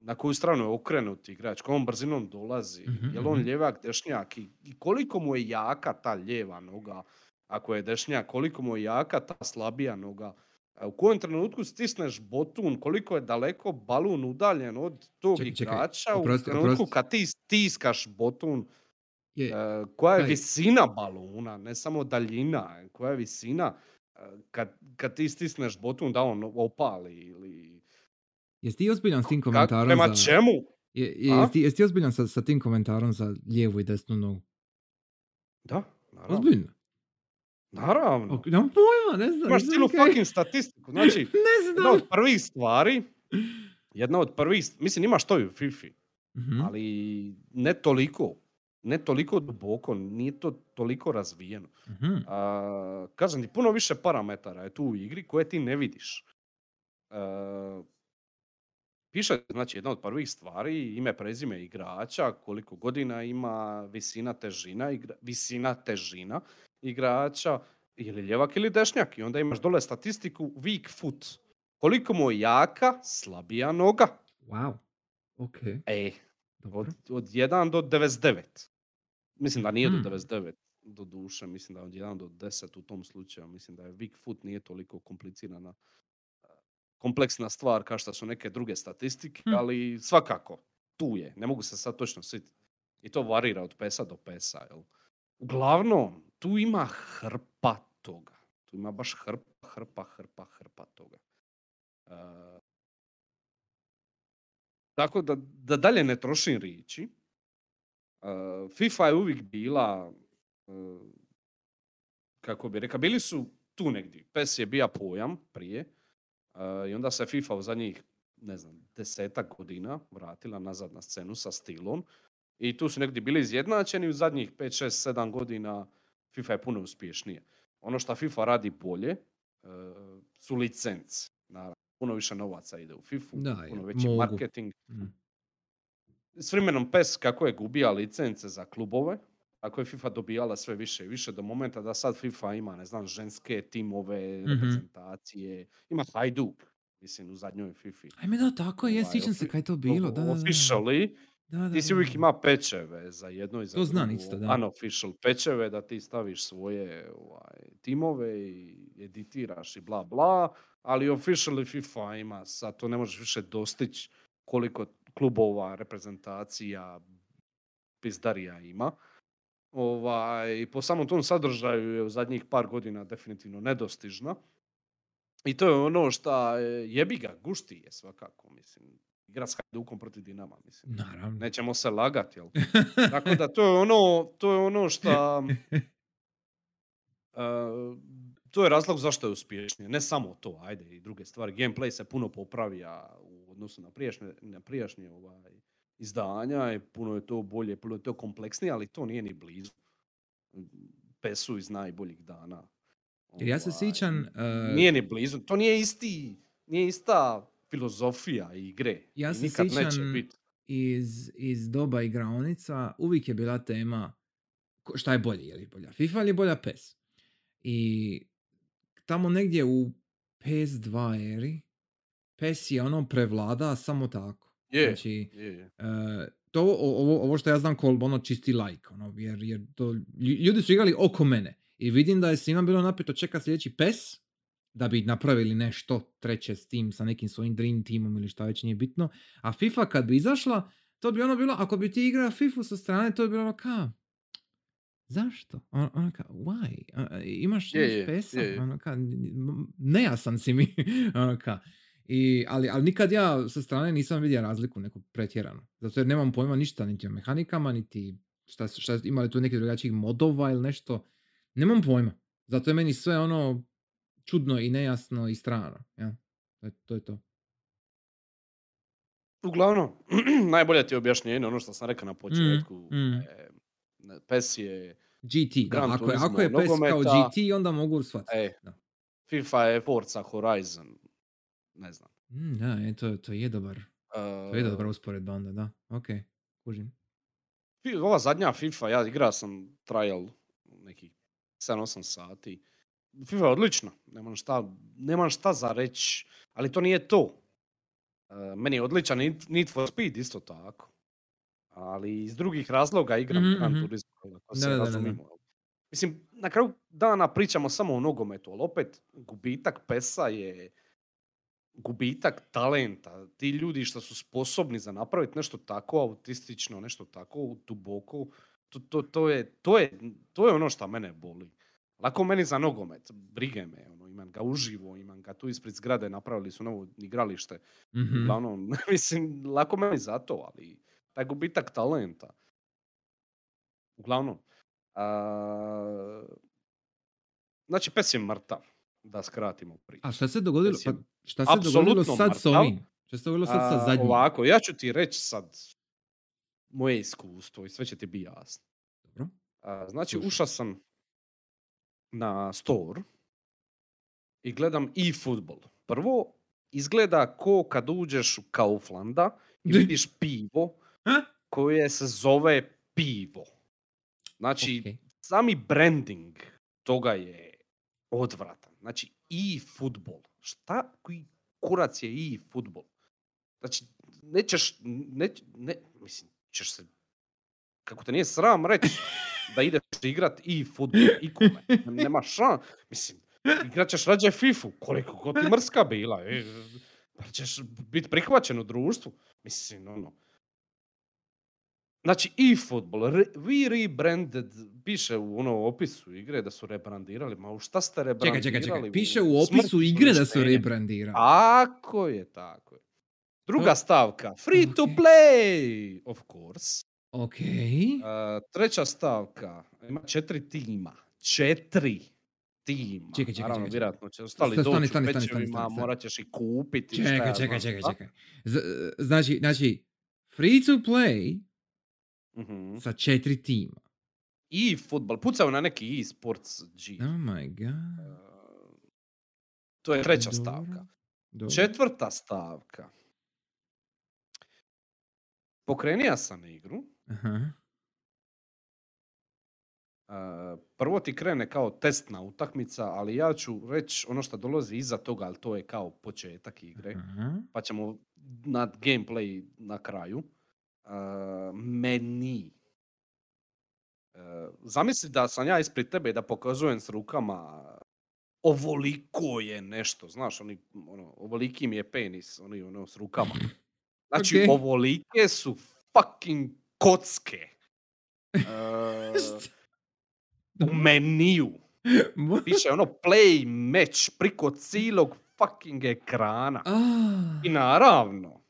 na koju stranu je okrenut igrač, kojom brzinom dolazi, Mhm, je li on mhm. ljevak, dešnjak i, koliko mu je jaka ta lijeva noga, ako je dešnjak, koliko mu je jaka ta slabija noga, a u kojem trenutku stisneš botun, koliko je daleko balun udaljen od tog Čekaj, čekaj, igrača, oprosti, u trenutku oprosti. kad ti stiskaš botun, Je, e, koja je taj- visina baluna, ne samo daljina, koja je visina, e, kad, kad ti stisneš botun da on opali ili... jesi ti ozbiljan s tim komentarom prema za... čemu? Je, je, jesi, ti, jesi ti ozbiljan sa, sa tim komentarom za lijevu i desnu nogu? Da, naravno. Ozbiljno? Naravno. Ok, nemam pojma, ne znam. Imaš cijelu nikad- fucking statistiku. Znači, Ne jedna znam. od prvih stvari, jedna od prvih, mislim imaš to i u FIFA, Mhm. ali ne toliko. Ne toliko duboko, nije to toliko razvijeno. Mhm. A, kažem ti, puno više parametara je tu u igri koje ti ne vidiš. E, piše, znači, jedna od prvih stvari, ime, prezime igrača, koliko godina ima, visina, težina, igra, visina, težina igrača, je li ljevak ili dešnjak. I onda imaš dole statistiku weak foot. Koliko mu je jaka, slabija noga. Wow. Ok. E, od, od 1 do 99. Mislim da nije Mhm. do 99 do duše, mislim da je od 1 do 10 u tom slučaju. Mislim da je weak foot nije toliko komplicirana kompleksna stvar kao što su neke druge statistike, Hm. ali svakako tu je. Ne mogu se sad točno sjetiti. I to varira od pesa do pesa. Jel? Uglavnom, tu ima hrpa toga. Tu ima baš hrpa, hrpa, hrpa, hrpa toga. E, tako da, da dalje ne trošim riječi, FIFA je uvijek bila, e, kako bi rekao, bili su tu negdje. PES je bija pojam prije e, i onda se FIFA u zadnjih, ne znam, desetak godina vratila nazad na scenu sa stilom i tu su negdje bili izjednačeni u zadnjih 5, 6, 7 godina FIFA je puno uspješnije. Ono što FIFA radi bolje su licence. Naravno, puno više novaca ide u FIFA, Da, puno veći mogu. marketing. Mm. S vremenom PES kako je gubija licence za klubove, tako je FIFA dobijala sve više i više do momenta da sad FIFA ima, ne znam, ženske timove, Mhm. reprezentacije, ima Hajduk, mislim, u zadnjoj FIFA. Ajme da, tako je, Ovaj, sjećam se kaj to bilo. Da, da, da. Officially, Da, da, ti si uvijek ima pečeve za jedno i za To znam drugo, isto, da. unofficial pečeve da ti staviš svoje ovaj, timove i editiraš i bla bla, ali officially FIFA ima, sad to ne možeš više dostići koliko klubova, reprezentacija, pizdarija ima. Ovaj, po samom tom sadržaju je u zadnjih par godina definitivno nedostižna. I to je ono što jebi ga, gušti je svakako, mislim. Igra s Hajdukom protiv Dinama, mislim. Naravno. Nećemo se lagati, jel? Tako da to je ono, to je ono što... to je razlog zašto je uspješnije. Ne samo to, ajde i druge stvari. Gameplay se puno popravija odnosu na prijašnje, na prijašnje ovaj, izdanja i puno je to bolje, puno je to kompleksnije, ali to nije ni blizu. Pesu iz najboljih dana. Jer ja se Ovaj, sjećam, e, Nije ni blizu. To nije isti, nije ista filozofija igre. Ja se nikad neće sjećam biti. iz, iz doba igraonica uvijek je bila tema šta je bolje, je li bolja FIFA ili bolja PES. I tamo negdje u PS2 eri PES je ono prevlada samo tako. Je, Znači, je, je. e, to ovo, ovo što ja znam kol ono čisti like, ono, jer, jer to, lju- ljudi su igrali oko mene i vidim da je svima bilo napito čeka sljedeći PES da bi napravili nešto treće s tim, sa nekim svojim dream teamom ili šta već nije bitno. A FIFA kad bi izašla, to bi ono bilo, ako bi ti igrao FIFA sa strane, to bi bilo ono kao, zašto? Ono, ono kao, why? Imaš, Je, imaš je, PES-a? je. Ono kao, n- nejasan si mi. ono kao. I, ali, ali nikad ja sa strane nisam vidio razliku neku pretjeranu. Zato jer nemam pojma ništa niti o mehanikama, niti šta, šta, ima li tu nekih drugačijih modova ili nešto. Nemam pojma. Zato je meni sve ono čudno i nejasno i strano. Ja. To, je, to je to. Uglavnom, najbolje ti je objašnjenje ono što sam rekao na početku. mm. e, ne, PES je, GT, da. Ako je, ako je PES kao nogometa, GT, onda mogu shvatiti. e, Da. FIFA je Forza Horizon. Ne znam. Mm, da, e, to, to je dobar. To je dobra usporedba onda, da. Ok, kužim. Ova zadnja FIFA, ja igrao sam trial nekih 7-8 sati. FIFA je odlična, nemam šta, nemam šta za reći, ali to nije to. E, meni je odličan Need- for Speed isto tako. Ali iz drugih razloga igram Mhm, Gran mhm. Turismo, ako Da, se da, da, da. jel? Mislim, na kraju dana pričamo samo o nogometu, ali opet gubitak PES-a je gubitak talenta. Ti ljudi što su sposobni za napraviti nešto tako autistično, nešto tako duboko, to, to, to, je, to, je, to je ono što mene boli. Lako meni za nogomet, brige me, ono, imam ga uživo, imam ga tu ispred zgrade, napravili su novo igralište. Mhm. Uglavnom, mislim, lako meni za to, ali taj gubitak talenta. Uglavnom, a, znači pes je mrtav, da skratimo priču. A šta se dogodilo? Pa, šta se dogodilo sad s mrtav. ovim? Šta se dogodilo sad sa zadnjim? Ovako, ja ću ti reći sad moje iskustvo i sve će ti biti jasno. A, znači, ušao sam na store i gledam i futbol. Prvo, izgleda ko kad uđeš u Kauflanda i Di? vidiš pivo koje se zove pivo. Znači, Okej. sami branding toga je odvratan. Znači, i futbol. Šta koji kurac je i futbol? Znači, nećeš, ne, ne, mislim, ćeš se, kako te nije sram reći da ideš igrat i futbol, i kome. Nema šan, mislim, igrat ćeš rađe FIFU, koliko god ti mrska bila, e, ćeš biti prihvaćen u društvu. Mislim, ono, Znači i futbol, we rebranded, piše u ono opisu igre da su rebrandirali, ma u šta ste Čekaj, rebrandirali? čekaj, čekaj. U Piše u opisu igre da su rebrandirali. Tako je, tako je. Druga To- stavka, free to Ok. play, of course. Ok. Uh, treća stavka, ima četiri tima. Četiri tima. Čekaj, čekaj, Naravno, čekaj, čekaj. vjerojatno će ostali Stani, doći stani, stani, stani, pečevima, stani, stani. morat ćeš ih kupiti. Čekaj, čekaj, čekaj, čekaj. Z- znači, znači, free to play Mhm. sa četiri tima. I futbol, pucaju na neki e-sports G. Oh my god. Uh, to je treća Dobro, stavka. dobro. Četvrta stavka. Pokrenija sam igru. Aha. Uh, prvo ti krene kao testna utakmica, ali ja ću reći ono što dolazi iza toga, ali to je kao početak igre. Aha. Pa ćemo na gameplay na kraju. Meni. Uh, zamisli da sam ja ispred tebe i da pokazujem s rukama ovoliko je nešto, znaš, oni, ono, ovoliki mi je penis, oni ono s rukama. Znači, Ok. ovolike su fucking kocke. Uh, u meniju. Piše ono play match priko cijelog fucking ekrana. Ah. I naravno,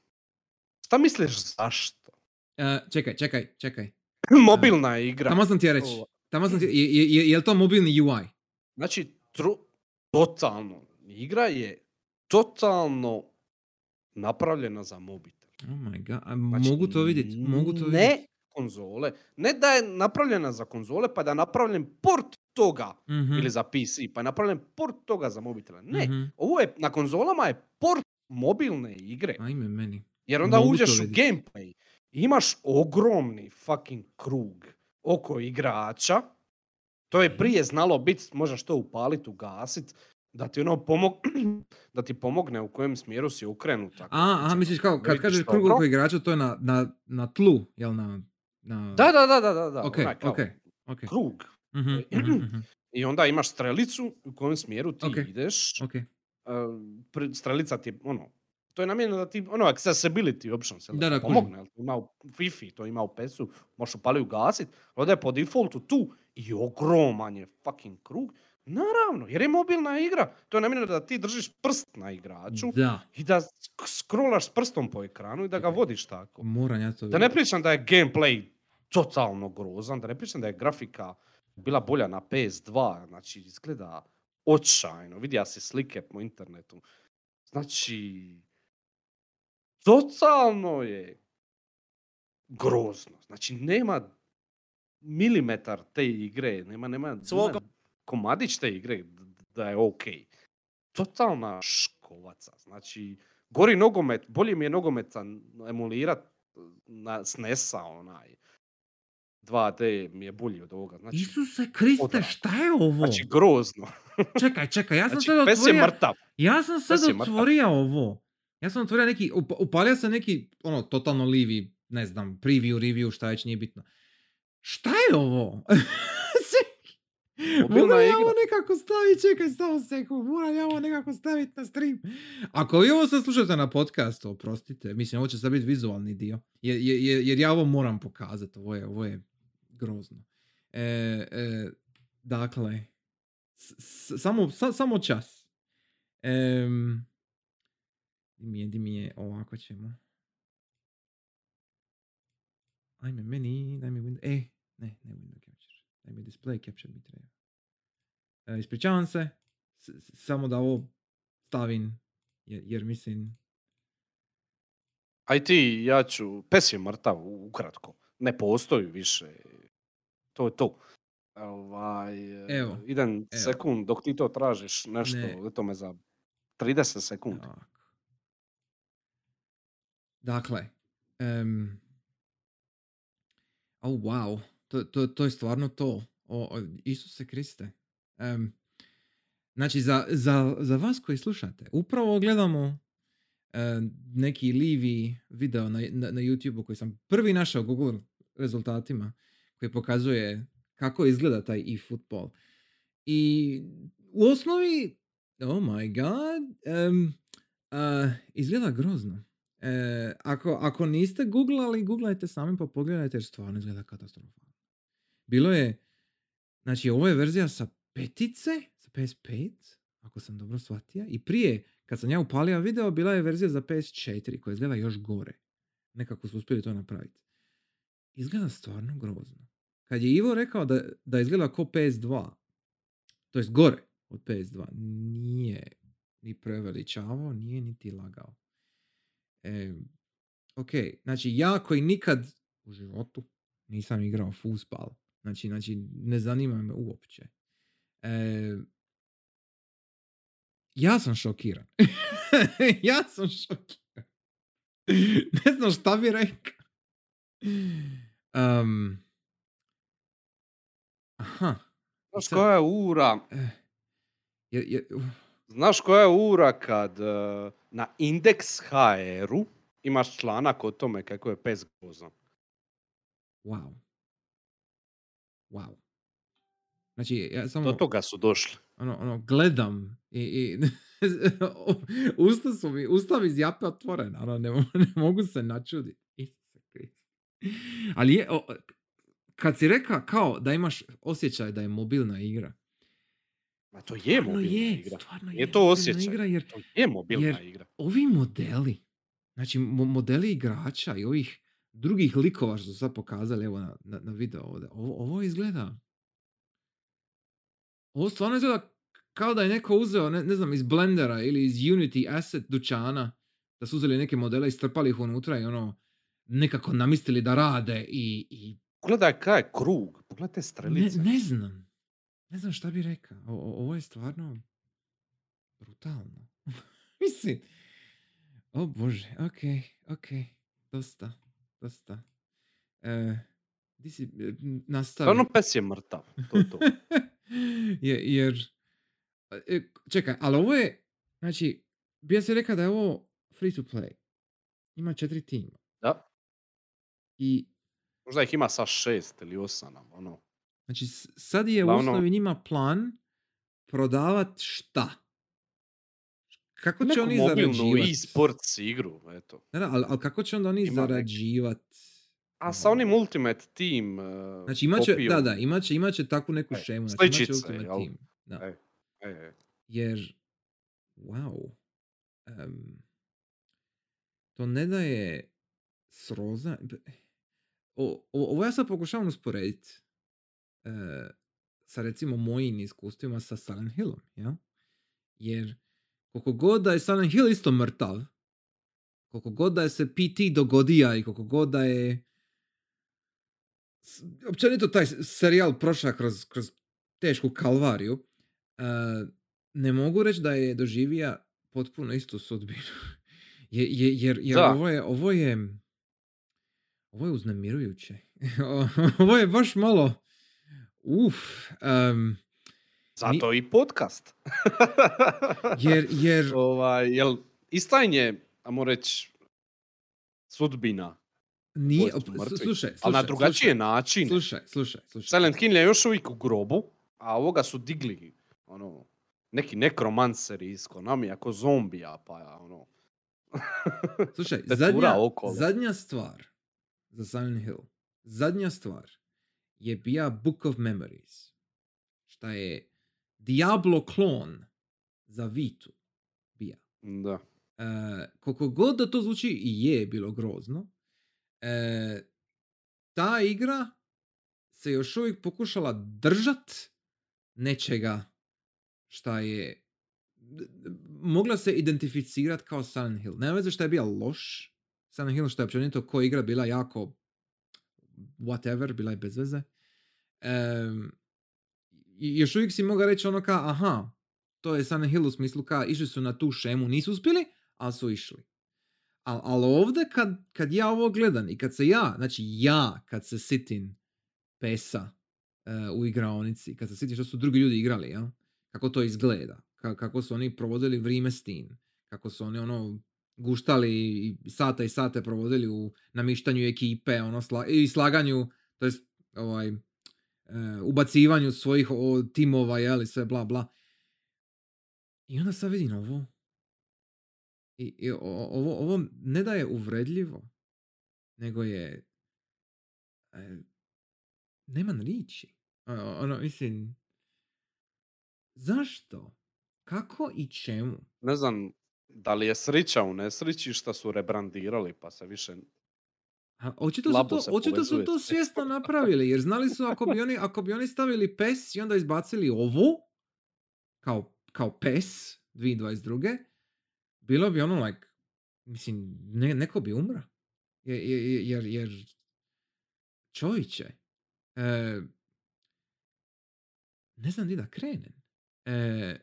šta misliš zašto? E, čekaj, čekaj, čekaj. Mobilna igra. Tamo sam ti ja reći. Tamo sam ti, je, je, je, je li to mobilni UI? Znači, tru- totalno, igra je totalno napravljena za mobitel. Oh my god, a Znači, mogu to vidjeti, mogu to Ne vidjeti. konzole, ne da je napravljena za konzole, pa da je napravljen port toga, Mhm, ili za PC, pa je napravljen port toga za mobitele. Ne, mhm. ovo je, na konzolama je port mobilne igre. Ajme meni. Jer onda Mogu uđeš u gameplay imaš ogromni fucking krug oko igrača. To je Ok. prije znalo biti, možeš to upaliti, ugasit, da ti ono pomog, da ti pomogne u kojem smjeru si okrenut. A, a misliš kao, kad kažeš krug oko igrača, to je na, na, na tlu, jel na... na... Da, da, da, da, da, da. Ok, onaj kao ok, ok. Krug. Mhm, mhm, mhm. I onda imaš strelicu u kojem smjeru ti ideš. Uh, strelica ti je, ono, to je namijenjeno da ti, ono, accessibility options, Da, da, pomogne, jel? Ima u Wi-Fi, to ima u PES-u, možeš upali ugasit, ovdje je po defaultu tu i ogroman je fucking krug. Naravno, jer je mobilna igra. To je namijenjeno da ti držiš prst na igraču da, i da scrollaš s prstom po ekranu i da ga vodiš tako. moram ja to Da ne pričam da je gameplay totalno grozan, da ne pričam da je grafika bila bolja na PS2, znači izgleda očajno, vidio si slike po internetu. Znači, totalno je grozno. Znači, nema milimetar te igre, nema, nema, Svoga- nema komadić te igre da je ok. Totalna škovaca. Znači, gori nogomet, bolje mi je nogometa emulirat na SNES-a onaj. 2D mi je bolji od ovoga. Znači, Isuse Kriste, šta je ovo? znači grozno. Čekaj, čekaj, ja sam Znači, sad otvorio... mrtav. Ja sam sad otvorio ovo. Ja sam otvorio neki, up- upalio sam neki, ono, totalno livi, ne znam, preview, review, šta već nije bitno. Šta je ovo? Moram ja ovo nekako staviti, čekaj samo sekund, moram ja ovo nekako staviti na stream. Ako vi ovo sad slušate na podcastu, oprostite, mislim ovo će sad biti vizualni dio, jer, jer, jer ja ovo moram pokazati, ovo je, ovo je grozno. E, e, dakle, s- s- samo, sa- samo čas. Em, di mi je, di mi je, ovako ćemo. Ajme, meni, daj mi window, e, ne, ne window capture, daj mi display capture mi treba. E, ispričavam se, s- samo da ovo stavim, jer, jer mislim, Aj ti, ja ću, pes je mrtav, ukratko. Ne postoji više. To je to. Ovaj, e, Evo, idem evo. sekund dok ti to tražiš nešto, Ne. eto me za 30 sekundi. Ovako. Dakle, em, oh wow, to, to, to je stvarno to. O, o, Isuse Kriste. Em, znači, za, za, za vas koji slušate, upravo gledamo e, neki livi video na, na, na YouTube-u koji sam prvi našao Google rezultatima koji pokazuje kako izgleda taj e-football. I u osnovi, oh my god, em, a, izgleda grozno. E, ako, ako niste googlali, googlajte sami pa pogledajte jer stvarno izgleda katastrofalno. Bilo je, znači ovo je verzija sa petice, sa PS5, ako sam dobro shvatio, i prije, kad sam ja upalio video, bila je verzija za PS4 koja izgleda još gore. Nekako su uspjeli to napraviti. Izgleda stvarno grozno. Kad je Ivo rekao da, da izgleda kao PS2, to jest gore od PS2, nije ni preveličavao, nije niti lagao. E, ok, znači ja koji nikad u životu nisam igrao fusbal, znači, znači ne zanima me uopće. E, ja sam šokiran. ja sam šokiran. ne znam šta bi rekao. Um, aha. Znaš koja je ura, eh, je, je, znaš koja je ura kad eh, na Index HR-u imaš članak o tome kako je pes grozan. wow. Wow. Znači, ja samo... Do toga su došli. ono, ono, gledam i, i usta su mi, usta mi zjape otvorena, ono, ne, ne mogu se načuditi. Ali je, o, kad si rekao kao da imaš osjećaj da je mobilna igra, Ma to je stvarno mobilna je, igra. stvarno Nije je to osjećaj. igra, jer To je mobilna Jer- igra. ovi modeli, znači mo- modeli igrača i ovih drugih likova što su sad pokazali evo na, na, na video ovdje, ovo, ovo izgleda ovo stvarno izgleda kao da je neko uzeo, ne, ne znam, iz Blendera ili iz Unity Asset dućana, da su uzeli neke modele i strpali ih unutra i ono, nekako namistili da rade i, i Pogledaj kaj je krug, pogledajte ne, strelice. ne znam, ne znam šta bi rekao, O- o- ovo je stvarno brutalno. Mislim, o bože, ok, ok, dosta, dosta. E, di si, e, nastavi. Stvarno pes je mrtav. To je to. Je- jer, e, čekaj, ali ovo je, znači, bija se rekao da je ovo free to play. Ima četiri tima. Da. I, Možda ih ima sa šest ili osam. Ono. Znači, sad je u Uglavnom- osnovi njima plan prodavat šta? Kako će Neku oni zarađivati? e-sports igru, eto. Da, da, ali, ali kako će onda oni Ima neki. zarađivat? A sa onim Ultimate Team uh, Znači imaće, da, kopijom, da, imaće, imaće takvu neku E, šemu. Znači imaće sličice, Ultimate jel? Team. Da. E. e, e. Jer, wow, em, to ne da je sroza... O, o- ovo ja sad pokušavam usporediti e, sa recimo mojim iskustvima sa Silent Hillom, ja? Jer koliko god da je Silent Hill isto mrtav, koliko god da je se PT dogodija i koliko god da je općenito taj serijal prošao kroz, kroz tešku kalvariju, e, ne mogu reći da je doživija potpuno istu sudbinu. Je, je, jer jer Da. ovo je, ovo je ovo je uznemirujuće. ovo je baš malo uf, em, Zato i podcast. jer, jer ovaj, jel, istajnje, ajmo reći, sudbina, nije, mrtvi. slušaj, ali na slušaj, drugačiji slušaj, način. Slušaj, slušaj, slušaj. Silent Hill je još uvijek u grobu, a ovoga su digli, ono, neki nekromanseri iz Konami, ako zombija, pa ja, ono, Slušaj, zadnja, zadnja stvar za Silent Hill, zadnja stvar je bija Book of Memories, šta je Diablo klon za Vitu bija. da. E, koliko god da to zvuči i je bilo grozno, e, ta igra se još uvijek pokušala držat nečega šta je mogla se identificirat kao Silent Hill. Nema veze što je bio loš. Silent Hill što je općenito ko igra bila jako whatever, bila je bez veze. I još uvijek si mogao reći ono ka, aha, to je Silent Hill u smislu ka, išli su na tu šemu, nisu uspjeli, ali su išli. Al, ali ovdje kad, kad ja ovo gledam i kad se ja, znači ja kad se sitim pesa e, u igraonici, kad se sitim što su drugi ljudi igrali, ja? kako to izgleda, ka- kako su oni provodili vrijeme s tim, kako su oni ono guštali i sate i sate provodili u namištanju ekipe, ono sla, i slaganju, to jest ovaj, e, ubacivanju svojih o, timova, jeli, sve bla bla. I onda sad vidim ovo. I, i o- ovo, ovo ne da je uvredljivo, nego je e, nema riječi. O- Ono, mislim, zašto? Kako i čemu? Ne znam da li je srića u nesrići šta su rebrandirali pa se više... A očito su to, očito su to svjesno napravili, jer znali su ako bi oni, ako bi oni stavili PES i onda izbacili ovo, kao, kao PES 2022. Bilo bi ono like, mislim, ne, neko bi umra. Jer, jer, jer čovječe, e, ne znam di da krenem. E,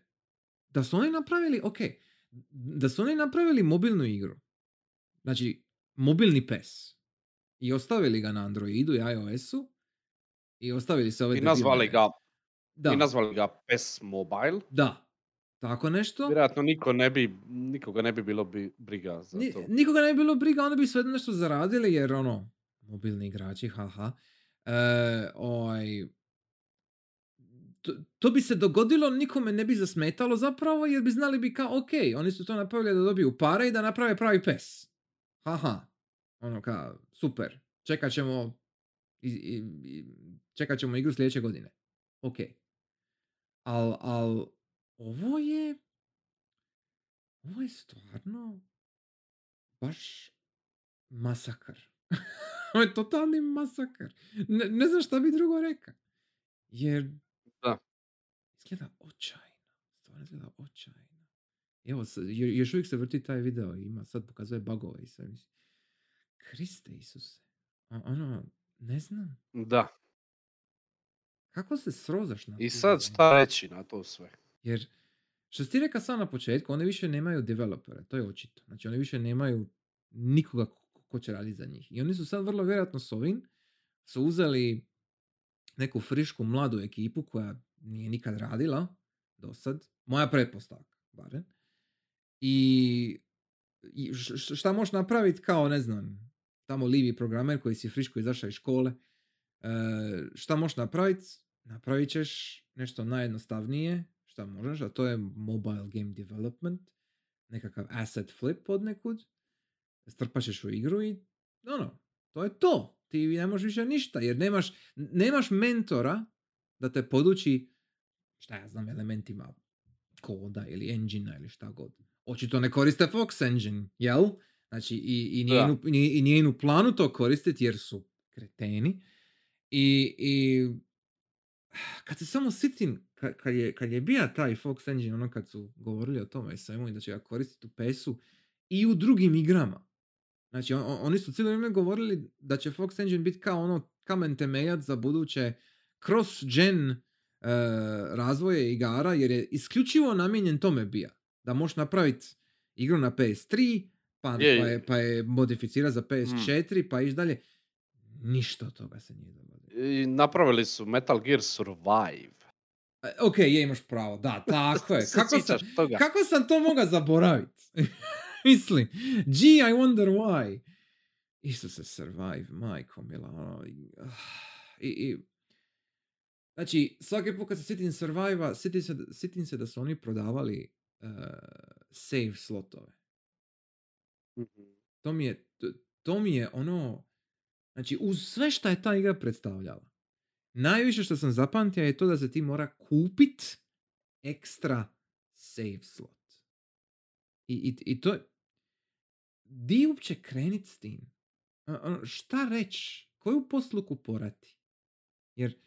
da su oni napravili, ok, da su oni napravili mobilnu igru, znači mobilni PES, i ostavili ga na Androidu i iOS-u, i ostavili se ove I nazvali ga, da, i nazvali ga PES Mobile. da, tako nešto. Vjerojatno niko ne bi, nikoga ne bi bilo bi briga za to. nikoga ne bi bilo briga, onda bi sve nešto zaradili, jer ono, mobilni igrači, haha. E, ovaj, to, bi se dogodilo, nikome ne bi zasmetalo zapravo, jer bi znali bi kao, ok, oni su to napravili da dobiju pare i da naprave pravi pes. Haha. Ono kao, super. Čekat ćemo, i, i, i- čekat ćemo igru sljedeće godine. Ok. Al, al, ovo je, ovo je stvarno baš masakar. Ovo je totalni masakar. Ne, ne znam šta bi drugo rekao. Jer. Izgleda očajno. Stvarno izgleda očajno. Evo, još uvijek se vrti taj video i ima, sad pokazuje bugove i sve. Mislim, Kriste Isuse. O- Ono, ne znam. Da. Kako se srozaš na I sad šta reći na to sve? Jer, što ti rekao sam na početku, oni više nemaju developera, to je očito. Znači, oni više nemaju nikoga ko- ko će raditi za njih. I oni su sad vrlo vjerojatno s ovim su uzeli neku frišku mladu ekipu koja nije nikad radila do sad. Moja pretpostavka, barem. I, šta možeš napraviti kao, ne znam, tamo livi programer koji si friško izašao iz škole, e, šta možeš napraviti? Napravit ćeš nešto najjednostavnije, šta možeš, a to je mobile game development, nekakav asset flip od nekud, strpat ćeš u igru i ono, to je to. Ti ne možeš više ništa, jer nemaš, nemaš mentora da te poduči, šta ja znam, elementima koda ili engine ili šta god. Očito ne koriste Fox Engine, jel? Znači, i, i, nije, u- nije- i nije u planu to koristiti jer su kreteni. I, i kad se samo sitim, kad, kad, je, kad je bio taj Fox Engine, ono kad su govorili o tome svemu i da će ga koristiti u PS-u i u drugim igrama. Znači, on- on- oni su cijelo vrijeme govorili da će Fox Engine biti kao ono kamen temeljac za buduće cross-gen e, razvoje igara, jer je isključivo namijenjen tome bija. Da možeš napraviti igru na PS3, pa, Je, pa, je. pa je modificirati za PS4, pa iš dalje. Ništa od toga se nije dogodilo. I napravili su Metal Gear Survive. E, Ok, je, imaš pravo, da, tako je. Kako sam, toga? kako sam to mogao zaboraviti? Mislim, gee, I wonder why. Isuse, survive, majko mila. ono, ah, i, i, znači, svaki put kad se sitim survive sitim se, sitim se da su oni prodavali uh, save slotove. Mhm. To mi je, to, to mi je ono, znači uz sve što je ta igra predstavljala. Najviše što sam zapamtio je to da se ti mora kupit ekstra save slot. I, i, i to di uopće krenit s tim? Ono, šta reći? Koju posluku porati? Jer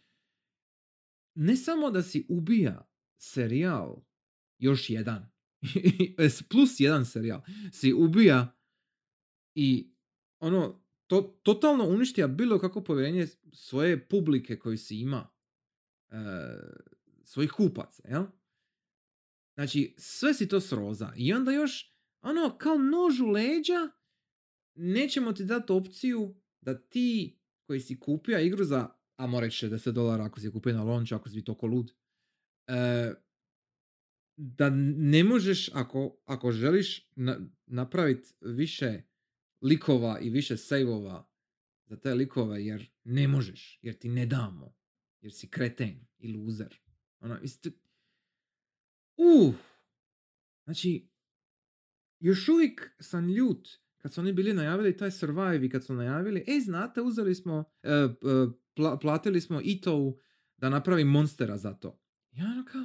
ne samo da si ubija serijal, još jedan, plus jedan serijal, si ubija i ono, to, totalno uništija bilo kako povjerenje svoje publike koju si ima e, svojih kupaca, jel? Znači, sve si to sroza. I onda još, ono, kao nož u leđa, nećemo ti dati opciju da ti koji si kupio igru za, a mora 60 dolara ako si kupio na launch, ako si toliko lud, e, da ne možeš, ako, ako želiš na, napraviti više likova i više saveova za te likove, jer ne možeš, jer ti ne damo, jer si kreten i loser. Ono, isto... Uh! Znači, još uvijek sam ljut kad su oni bili najavili taj Survive i kad su najavili, e, znate, uzeli smo, e, e, pla- platili smo Ito da napravi monstera za to. Ja ono kao,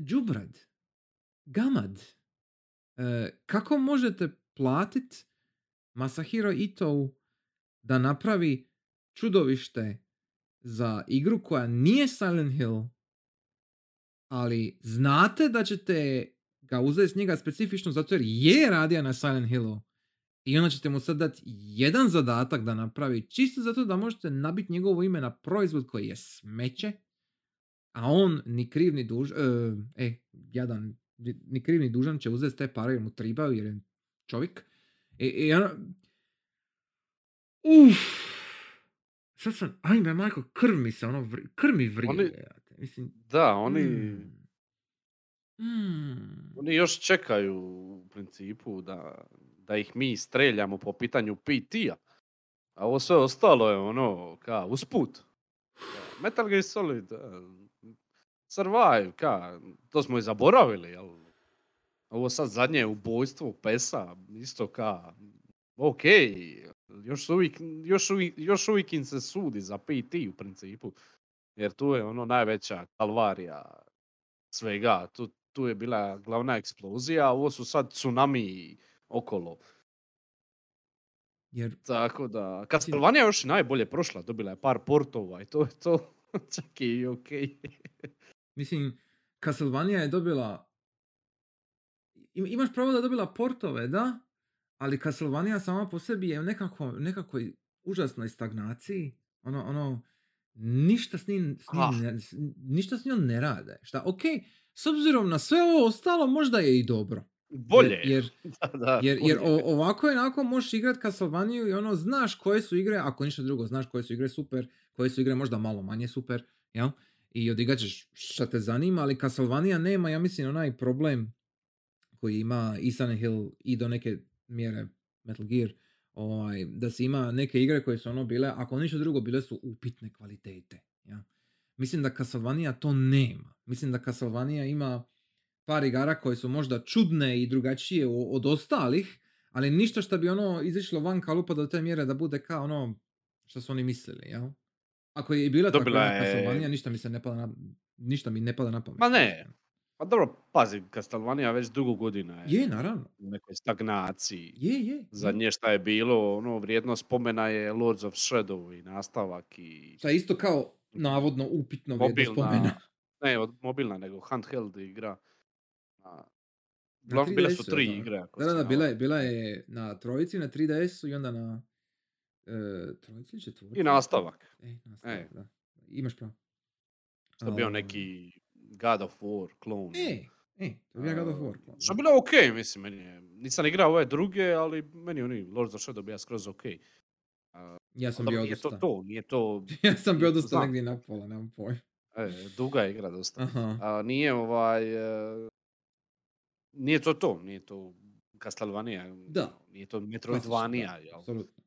Džubrad, Gamad, e, kako možete platit Masahiro Ito da napravi čudovište za igru koja nije Silent Hill, ali znate da ćete ga uzeti s njega specifično zato jer je radio na Silent Hillu i onda ćete mu sad dati jedan zadatak da napravi čisto zato da možete nabiti njegovo ime na proizvod koji je smeće, a on ni kriv ni dužan, e, e, jadan, ni kriv ni dužan će uzeti te pare jer mu tribaju jer je čovjek. I, i ono, uff, sad sam, ajme majko, krv mi se, ono, vri, krv mi vrije. Oni-. Mislim, Da, oni, mm, mm. oni još čekaju u principu da, da ih mi streljamo po pitanju PT-a. A ovo sve ostalo je ono, ka, usput. Metal Gear Solid, eh, Survive, ka, to smo i zaboravili, jel? Ovo sad zadnje ubojstvo Pesa, isto ka, ok, još uvijek, još uvijek, još uvijek im se sudi za PT u principu. Jer tu je ono najveća kalvarija svega. Tu, tu je bila glavna eksplozija, a ovo su sad tsunami okolo. Jer Tako da, Castlevania je još najbolje prošla, dobila je par portova i to je to. Čak i ok. Mislim, Castlevania je dobila... Im- Imaš pravo da dobila portove, da, ali Castlevania sama po sebi je u nekako, nekakvoj užasnoj stagnaciji. Ono, ono, ništa s njim, s njim Ah. ne, ništa s njom ne rade. Šta, ok, s obzirom na sve ovo ostalo, možda je i dobro. Bolje. Jer, jer, da, da, jer, jer bolje. o- ovako i onako možeš igrat Castlevania i ono, znaš koje su igre, ako ništa drugo, znaš koje su igre super, koje su igre možda malo manje super, jel? I odigrat ćeš šta te zanima, ali Castlevania nema, ja mislim, onaj problem koji ima i Silent Hill i do neke mjere Metal Gear, ovaj, da se ima neke igre koje su ono bile, ako ništa drugo, bile su upitne kvalitete. Ja? Mislim da Castlevania to nema. Mislim da Castlevania ima par igara koje su možda čudne i drugačije od ostalih, ali ništa što bi ono izišlo van kalupa do te mjere da bude kao ono što su oni mislili, jel? Ako je i bila takva Dobila je- Castlevania, ništa mi se ne pada na, ništa mi ne pada na pamet. Ma ne. Pa dobro, pazi, Castlevania već dugo godina je, Je, naravno. u nekoj stagnaciji. Je, je. je. Zadnje šta je bilo, ono, vrijednost spomena je Lords of Shadow i nastavak i... Šta je isto kao navodno upitno Mobilna, spomena. ne od mobilna, nego handheld igra. Na uglavnom bile su 3DS-u, tri da. igre. Ako Da, da, da, bila je, bila je na trojici, na 3DS-u i onda na e, trojici ili četvorci? I nastavak. E, nastavak, E. da. Imaš pravo. Što je bio Ovaj, neki God of War klon. E, e, to je bio God of War. klon, Što je bilo ok, mislim, meni je. Nisam igrao ove druge, ali meni oni Lords of Shadow bio skroz ok. Ja sam bio nije to dosta. to, nije to... ja sam bio dosta znam. negdje na pola, nemam pojma. E, duga je igra dosta. Aha. A, nije ovaj... e, nije to to, nije to Castlevania. Da. Nije to Metroidvania? Apsolutno.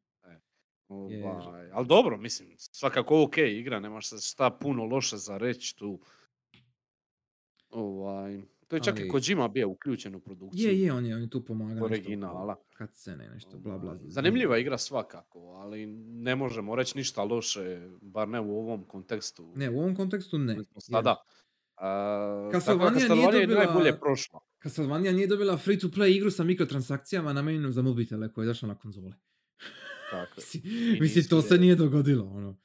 Jer- Ovaj, ali dobro, mislim, svakako ok igra, nemaš se šta puno loše za reći tu. Ovaj, to je čak Ali- i Kojima bio uključen u produkciju. Je, je, on je, on je tu pomagao. Originala. Kad se ne, nešto, bla, bla. Ovaj, Zanimljiva igra svakako, ali ne možemo reći ništa loše, bar ne u ovom kontekstu. Ne, u ovom kontekstu ne. Sada. A, Castlevania nije Castlevania je dobila- najbolje prošla. Castlevania nije dobila free to play igru sa mikrotransakcijama namijenjenu za mobitele koja je došla na konzole. Tako. Mislim, to se je- nije dogodilo. Ono.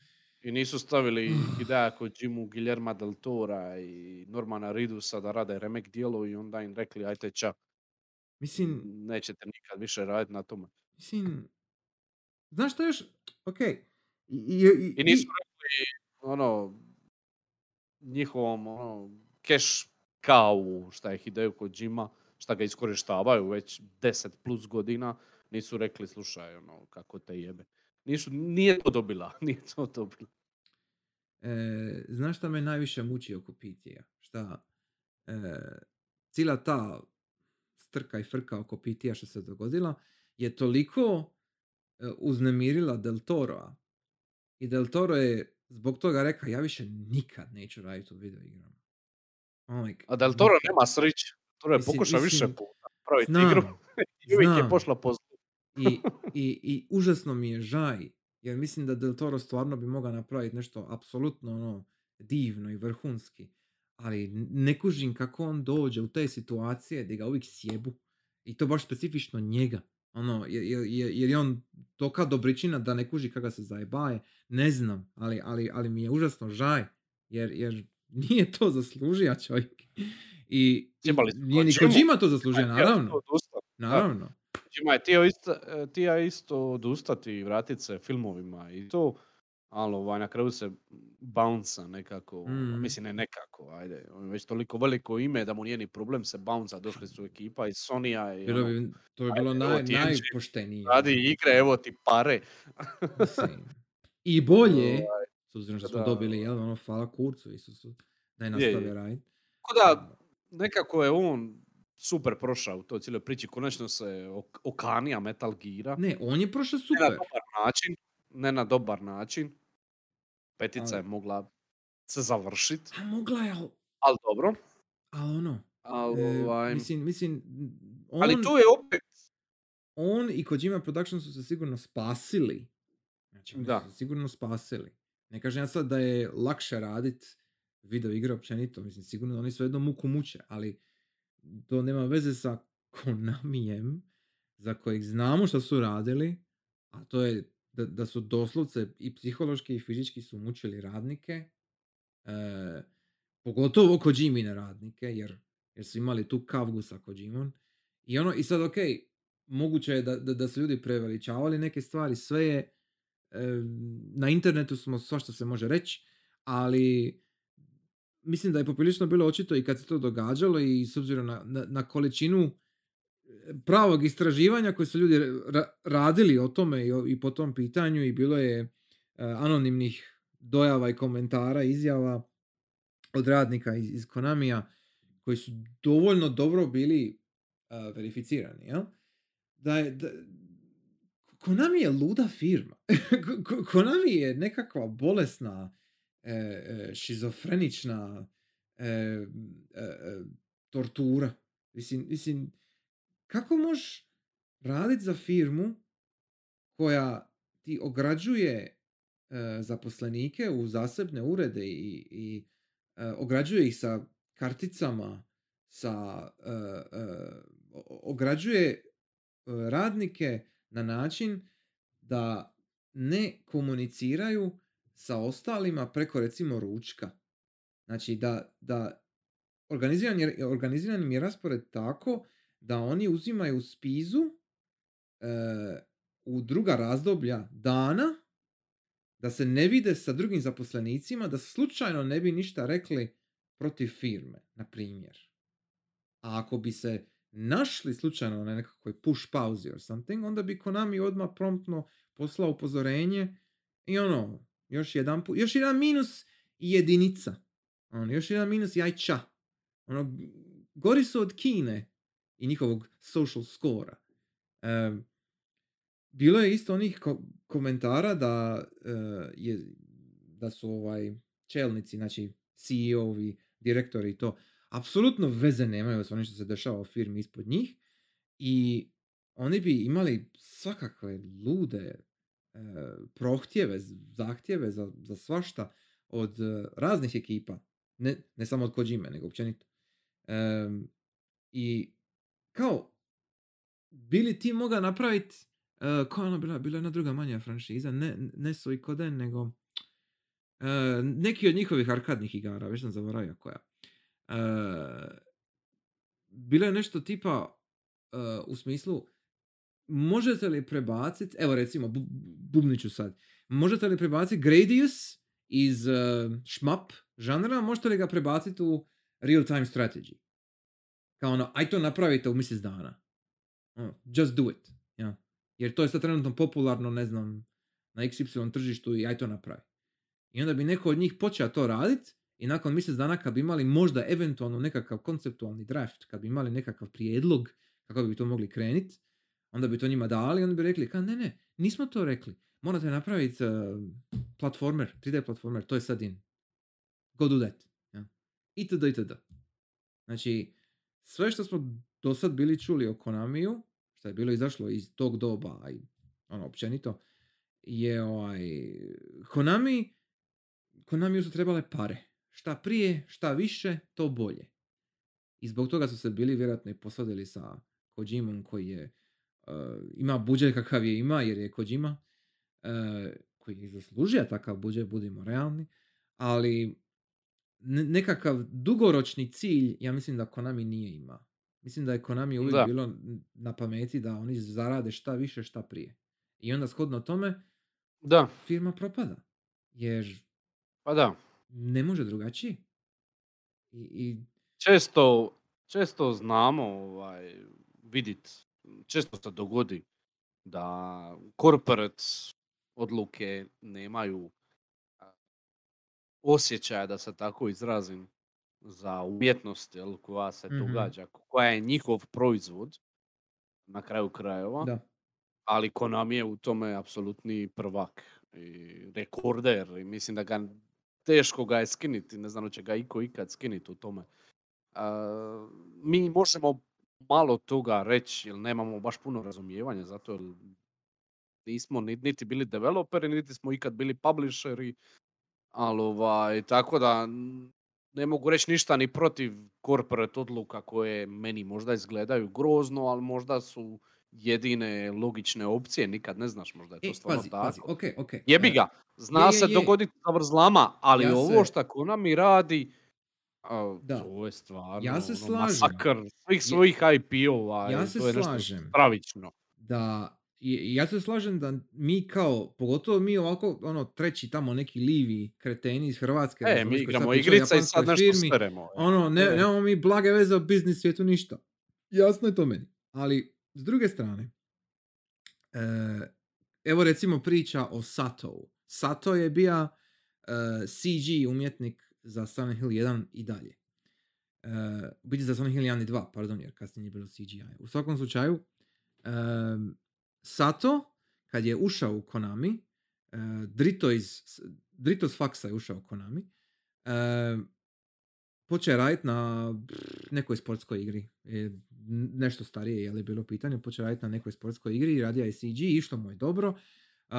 I nisu stavili Hidea Kojimu, Guillerma del Tora i Normana Ridusa da rade remake dijelo i onda im rekli ajte ča, Mislim, nećete nikad više raditi na tome. mislim, znaš što još, ok, i, i, i, I nisu rekli, ono, njihovom ono, cash kao šta je Hideo Kojima, šta ga iskorištavaju već 10 plus godina, nisu rekli slušaj ono kako te jebe. Nisu, nije to dobila, nije to dobila. E, znaš šta me najviše muči oko Pitija? Šta e, cijela ta strka i frka oko Pitija što se dogodila je toliko e, uznemirila Del Toroa. I Del Toro je zbog toga rekao ja više nikad neću raditi u video igrama. Like, A Del Toro nikad. nema srić. Toro je pokušao više puta praviti igru i uvijek je pošla po zlu. I, i, I užasno mi je žaj, jer mislim da Del Toro stvarno bi mogao napraviti nešto apsolutno ono, divno i vrhunski. Ali ne kužim kako on dođe u te situacije gdje ga uvijek sjebu. I to baš specifično njega. Ono, jer, jer, jer- je on toka dobričina da ne kuži kako se zajebaje. Ne znam, ali, ali, ali mi je užasno žaj. Jer, jer nije to zaslužio čovjek. I, i nije ni. Kojima to zaslužio, naravno. Naravno. Je htio isto, e, htio isto odustati i vratit se filmovima i to. Ali ovaj, na kraju se bounce nekako, Mm. mislim ne nekako, ajde, on je već toliko veliko ime da mu nije ni problem se bounce došli su ekipa iz Sonija i Bilo ono, bi, to bi bilo naj, najpoštenije. radi igre, evo ti pare. I bolje, Ovaj, s obzirom što smo da, dobili, jel, ono, hvala kurcu Isusu, da je je. raditi. Tako da, nekako je on super prošao u toj cijeloj priči, konačno se ok- okanija Metal Geara. Ne, on je prošao ne na super. dobar način, ne na dobar način. Petica je Ali- mogla se završit, A mogla je, ali, ali dobro. ali ono, Ali, e, ovaj, mislim, mislim, on, ali tu je opet, on i Kojima Production su se sigurno spasili. Znači, Da. su se sigurno spasili. Ne kažem ja sad da je lakše radit video igre općenito, mislim, sigurno da oni sve jedno muku muče, ali to nema veze sa Konamijem, za kojeg znamo što su radili, a to je da, da su doslovce i psihološki i fizički su mučili radnike, e, pogotovo Kojimine radnike, jer, jer su imali tu kavgu sa Kojimom. I ono, i sad ok, moguće je da, da, da su ljudi preveličavali neke stvari, sve je, e, na internetu smo svašta se može reći, ali mislim da je poprilično bilo očito i kad se to događalo i s obzirom na, na, na količinu e, pravog istraživanja koje su ljudi ra- radili o tome i, o- i po tom pitanju i bilo je e, anonimnih dojava i komentara, izjava od radnika iz, iz Konamija koji su dovoljno dobro bili e, verificirani, jel? Da je, da, Konami je luda firma. Ko- Ko- Konami je nekakva bolesna, e, e, šizofrenična e, e, e, tortura. Mislim, mislim, kako možeš raditi za firmu koja ti ograđuje zaposlenike u zasebne urede i, i ograđuje ih sa karticama, sa, ograđuje radnike na način da ne komuniciraju sa ostalima preko recimo ručka. Znači da, da organiziran je, organiziran im je raspored tako da oni uzimaju spizu e, u druga razdoblja dana da se ne vide sa drugim zaposlenicima, da slučajno ne bi ništa rekli protiv firme, na primjer. A ako bi se našli slučajno na nekakvoj push pauzi or something, onda bi Konami odmah promptno poslao upozorenje i ono, još jedan, pu- još jedan minus jedinica. Ono, još jedan minus jajča. Ono, gori su od Kine i njihovog social skora. Em, bilo je isto onih ko- komentara da e, je, da su ovaj čelnici, znači CEO-ovi, direktori i to, apsolutno veze nemaju s onim što se dešava u firmi ispod njih i oni bi imali svakakve lude e, prohtjeve, zahtjeve za, za svašta od e, raznih ekipa, ne, ne samo od Kojime, nego općenito. Em, I kao, bili ti moga napraviti, uh, koja je ona bila, bila je jedna druga manja franšiza, ne, ne su i Koden, nego e, neki od njihovih arkadnih igara, već sam zaboravio koja. E, bilo je nešto tipa e, u smislu možete li prebaciti, evo recimo, bu, bubniću sad, možete li prebaciti Gradius iz uh, šmap žanra, možete li ga prebaciti u real time strategy? Kao ono, aj to napravite u mjesec dana. Ono, just do it. Ja. Jer to je sad trenutno popularno, ne znam, na XY tržištu i aj to napravi. I onda bi neko od njih počeo to raditi i nakon mjesec dana kad bi imali možda eventualno nekakav konceptualni draft, kad bi imali nekakav prijedlog kako bi to mogli kreniti, onda bi to njima dali onda bi rekli, ka ne, ne, nismo to rekli. Morate napraviti uh, platformer, 3D platformer, to je sad in. Go do that. Ja. Itd. itd. Znači, sve što smo do sad bili čuli o Konamiju, što je bilo izašlo iz tog doba i ono općenito, je ovaj, Konami, Konami su trebale pare. Šta prije, šta više, to bolje. I zbog toga su se bili vjerojatno i posvadili sa Kojimom koji je ima budžet kakav je ima jer je Kojima uh, koji je zaslužio takav budžet, budimo realni, ali nekakav dugoročni cilj ja mislim da Konami nije ima. Mislim da je Konami uvijek bilo na pameti da oni zarade šta više, šta prije. I onda shodno tome da. firma propada. Jer pa da. ne može drugačije. I, i... Često, često znamo ovaj, vidit, često se dogodi da corporate odluke nemaju osjećaja, da se tako izrazim, za umjetnost jel, koja se mm događa, koja je njihov proizvod na kraju krajeva. Da. Ali Konami je u tome apsolutni prvak i rekorder i mislim da ga teško ga je skiniti, ne znam će ga iko ikad skiniti u tome. mi možemo malo toga reći, jer nemamo baš puno razumijevanja, zato jer nismo niti bili developeri, niti smo ikad bili publisheri, ali ovaj, tako da ne mogu reći ništa ni protiv corporate odluka koje meni možda izgledaju grozno, ali možda su jedine logične opcije, nikad ne znaš, možda je to e, stvarno pazi, tako. Pazi, okay, okay. Jebi ga, zna je, se je, dogoditi sa vrzlama, ali ja ovo što ona mi radi, a, da. to je stvarno ja se ono, masakr svih svojih IP-ova. Ja se to je slažem. stravično. Da ja se slažem da mi kao, pogotovo mi ovako, ono, treći tamo neki livi kreteni iz Hrvatske. E, mi igramo igrica i sad nešto firmi, speremo. Ono, ne, nemamo mi blage veze o biznis svijetu, ništa. Jasno je to meni. Ali, s druge strane, e, evo recimo priča o Satou. Sato je bio e, CG umjetnik za Silent Hill 1 i dalje. E, biti za Silent Hill 1 i 2, pardon, jer kasnije je bilo CGI. U svakom slučaju, e, Sato, kad je ušao u Konami, uh, Drito, iz, Drito s faksa je ušao u Konami, uh, počeo raditi na nekoj sportskoj igri. Je nešto starije je li bilo pitanje, počeo raditi na nekoj sportskoj igri i radio je CG, išlo mu je dobro. Uh,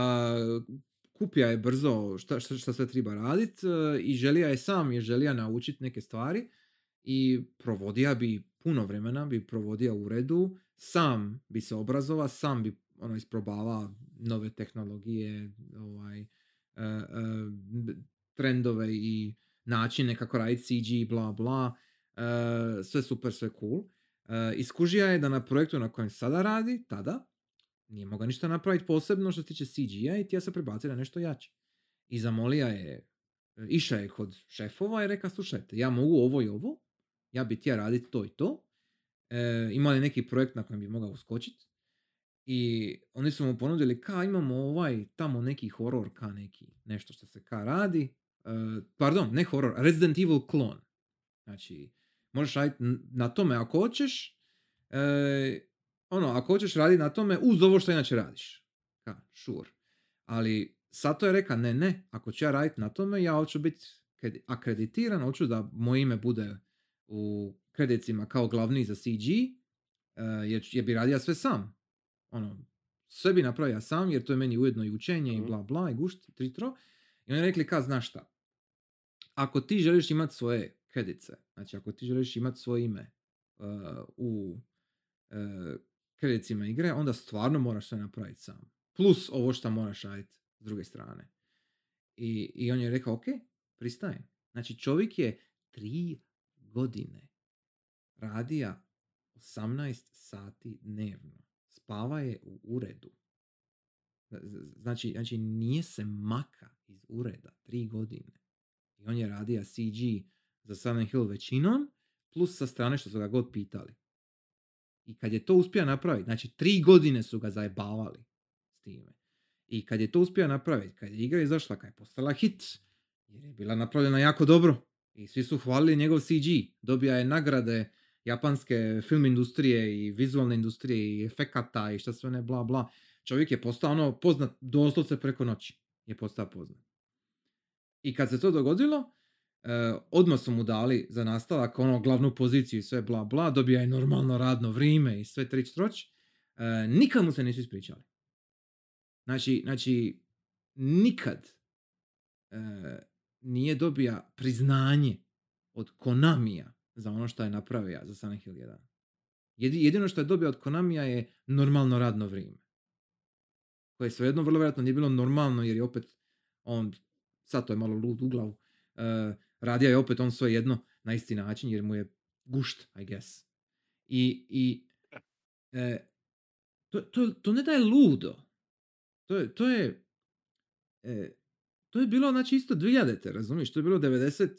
kupija je brzo šta, šta, šta sve treba raditi uh, i želija je sam, je želija naučiti neke stvari i provodija bi puno vremena, bi provodio u uredu, sam bi se obrazovao, sam bi ono isprobava nove tehnologije, ovaj, uh, uh, trendove i načine kako raditi CG, bla bla, uh, sve super, sve cool. Iskužija je da na projektu na kojem sada radi, tada, nije mogao ništa napraviti posebno što se tiče CG-a i tija se prebaci na nešto jače. I zamolija je, iša je kod šefova i reka, slušajte, ja mogu ovo i ovo, ja bi tija raditi to i to, e, imali neki projekt na kojem bi mogao uskočiti, i oni su mu ponudili ka imamo ovaj tamo neki horor ka neki nešto što se ka radi. Uh, pardon, ne horor, Resident Evil klon. Znači, možeš raditi na tome ako hoćeš. Uh, ono, ako hoćeš raditi na tome uz ovo što inače radiš. Ka, sure. Ali Sato je rekao, ne, ne, ako ću ja raditi na tome, ja hoću biti akreditiran, hoću da moje ime bude u kredicima kao glavni za CG, uh, jer, jer bi radio sve sam ono, sve bi napravio sam, jer to je meni ujedno i učenje i mhm. bla bla i gušt, tritro. I oni rekli, ka, znaš šta, ako ti želiš imati svoje kredice, znači ako ti želiš imati svoje ime uh, u uh, kredicima igre, onda stvarno moraš sve napraviti sam. Plus ovo što moraš raditi s druge strane. I, I on je rekao, ok, pristajem. Znači čovjek je tri godine radija 18 sati dnevno spava je u uredu. Znači, znači nije se maka iz ureda tri godine. I on je radio CG za Silent Hill većinom, plus sa strane što su ga god pitali. I kad je to uspio napraviti, znači tri godine su ga zajebavali s time. I kad je to uspio napraviti, kad je igra izašla, kad je postala hit, jer je bila napravljena jako dobro. I svi su hvalili njegov CG. Dobija je nagrade japanske film industrije i vizualne industrije i efekata i šta sve ne bla bla. Čovjek je postao ono poznat doslovce preko noći. Je postao poznat. I kad se to dogodilo, e, odmah su mu dali za nastavak ono glavnu poziciju i sve bla bla, dobija je normalno radno vrijeme i sve trić troć. E, nikad mu se nisu ispričali. Znači, znači nikad e, nije dobija priznanje od Konamija za ono što je napravio za Silent Hill 1. Jedi- Jedino što je dobio od Konamija je normalno radno vrijeme. Koje svejedno vrlo vjerojatno nije bilo normalno jer je opet on, sad to je malo lud u glavu, e, radio je opet on sve jedno na isti način jer mu je gušt, I guess. I, i e, to, to, to ne da je ludo. To je, to je, e, to je bilo znači isto 2000, razumiješ? To je bilo 98.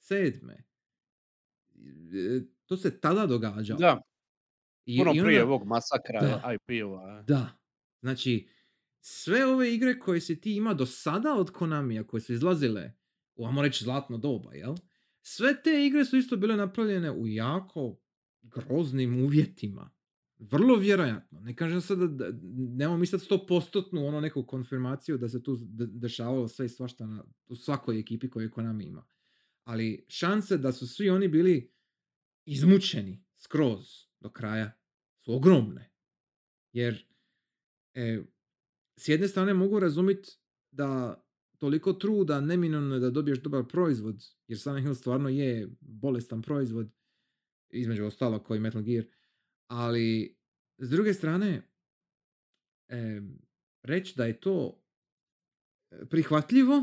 7. E, To se tada događalo. Da, I, puno i prije onda- ovog masakra Da. IP-ova. Da. Znači, sve ove igre koje si ti ima do sada od Konamija, koje su izlazile ajmo reći, zlatno doba, jel? Sve te igre su isto bile napravljene u jako groznim uvjetima. Vrlo vjerojatno. Ne kažem sad da, da nemamo mi sad 100% ono neku konfirmaciju da se tu de- dešavalo sve i svašta na, u svakoj ekipi koju Konami ima. Ali šanse da su svi oni bili izmučeni skroz do kraja su ogromne. Jer e, s jedne strane mogu razumjeti da toliko truda neminovno je da dobiješ dobar proizvod, jer Silent Hill stvarno je bolestan proizvod, između ostalog koji Metal Gear, ali s druge strane, e, reći da je to e, prihvatljivo,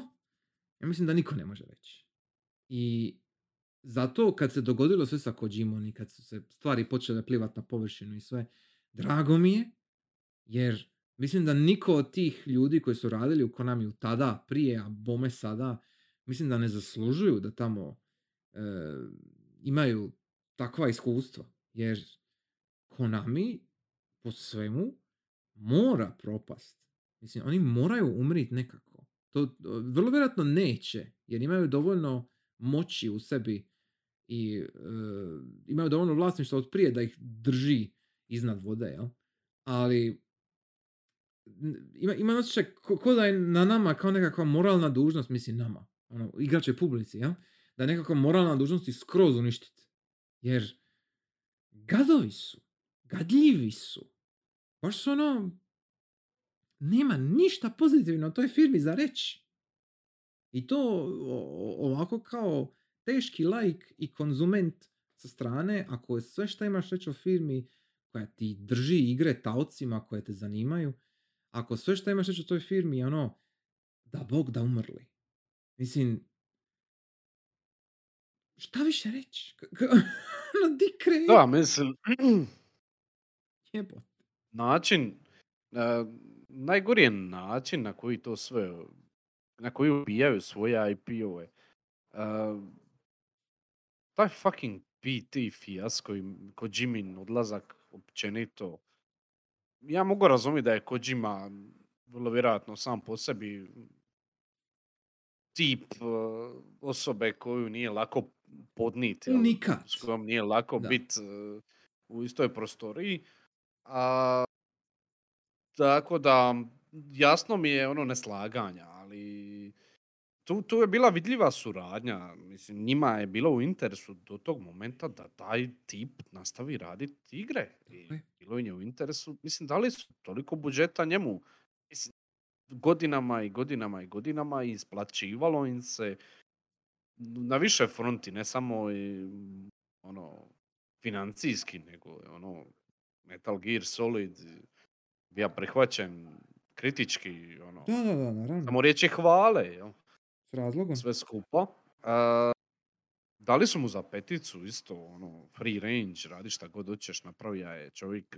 ja mislim da niko ne može reći. I zato kad se dogodilo sve sa Kojimom i kad su se stvari počele plivat na površinu i sve, drago mi je, jer mislim da niko od tih ljudi koji su radili u Konamiju tada, prije, a bome sada, mislim da ne zaslužuju da tamo e, imaju takva iskustva. Jer Konami po svemu mora propast. Mislim, oni moraju umriti nekako. To vrlo vjerojatno neće, jer imaju dovoljno moći u sebi i e, imaju dovoljno vlasništva od prije da ih drži iznad vode, jel? Ali ima, ima osjećaj ko, ko da je na nama kao nekakva moralna dužnost, mislim nama, ono, igrače publici, jel? Da je nekakva moralna dužnost i skroz uništiti. Jer gadovi su, gadljivi su. Baš su ono, nema ništa pozitivno o toj firmi za reći. I to ovako kao teški lajk i konzument sa strane, ako je sve što imaš reći o firmi koja ti drži igre taocima koje te zanimaju, ako sve što imaš reći o toj firmi je ono, da bog da umrli. Mislim, šta više reći? Ono, di krenu? Da, mislim, Jebote. način, e, najgori je način na koji to sve, na koji ubijaju svoje IP-ove. E, taj fucking PT fijasko i Kojimin odlazak općenito. Ja mogu razumjeti da je Kojima vrlo vjerojatno sam po sebi tip e, osobe koju nije lako podniti. Unikat. S kojom nije lako biti u istoj prostoriji. A, tako da, jasno mi je ono neslaganja, tu, tu je bila vidljiva suradnja. Mislim, njima je bilo u interesu do tog momenta da taj tip nastavi raditi igre. I bilo je u interesu, mislim, dali su toliko budžeta njemu. Mislim, godinama i godinama i godinama i isplaćivalo im se na više fronti, ne samo i, ono, financijski, nego ono Metal Gear Solid bio prihvaćen kritički, ono, Da, da, da, naravno. samo riječi hvale, jel? S razlogom. sve skupa. A, dali su mu za peticu isto, ono, free range, radi šta god hoćeš, napravija je čovjek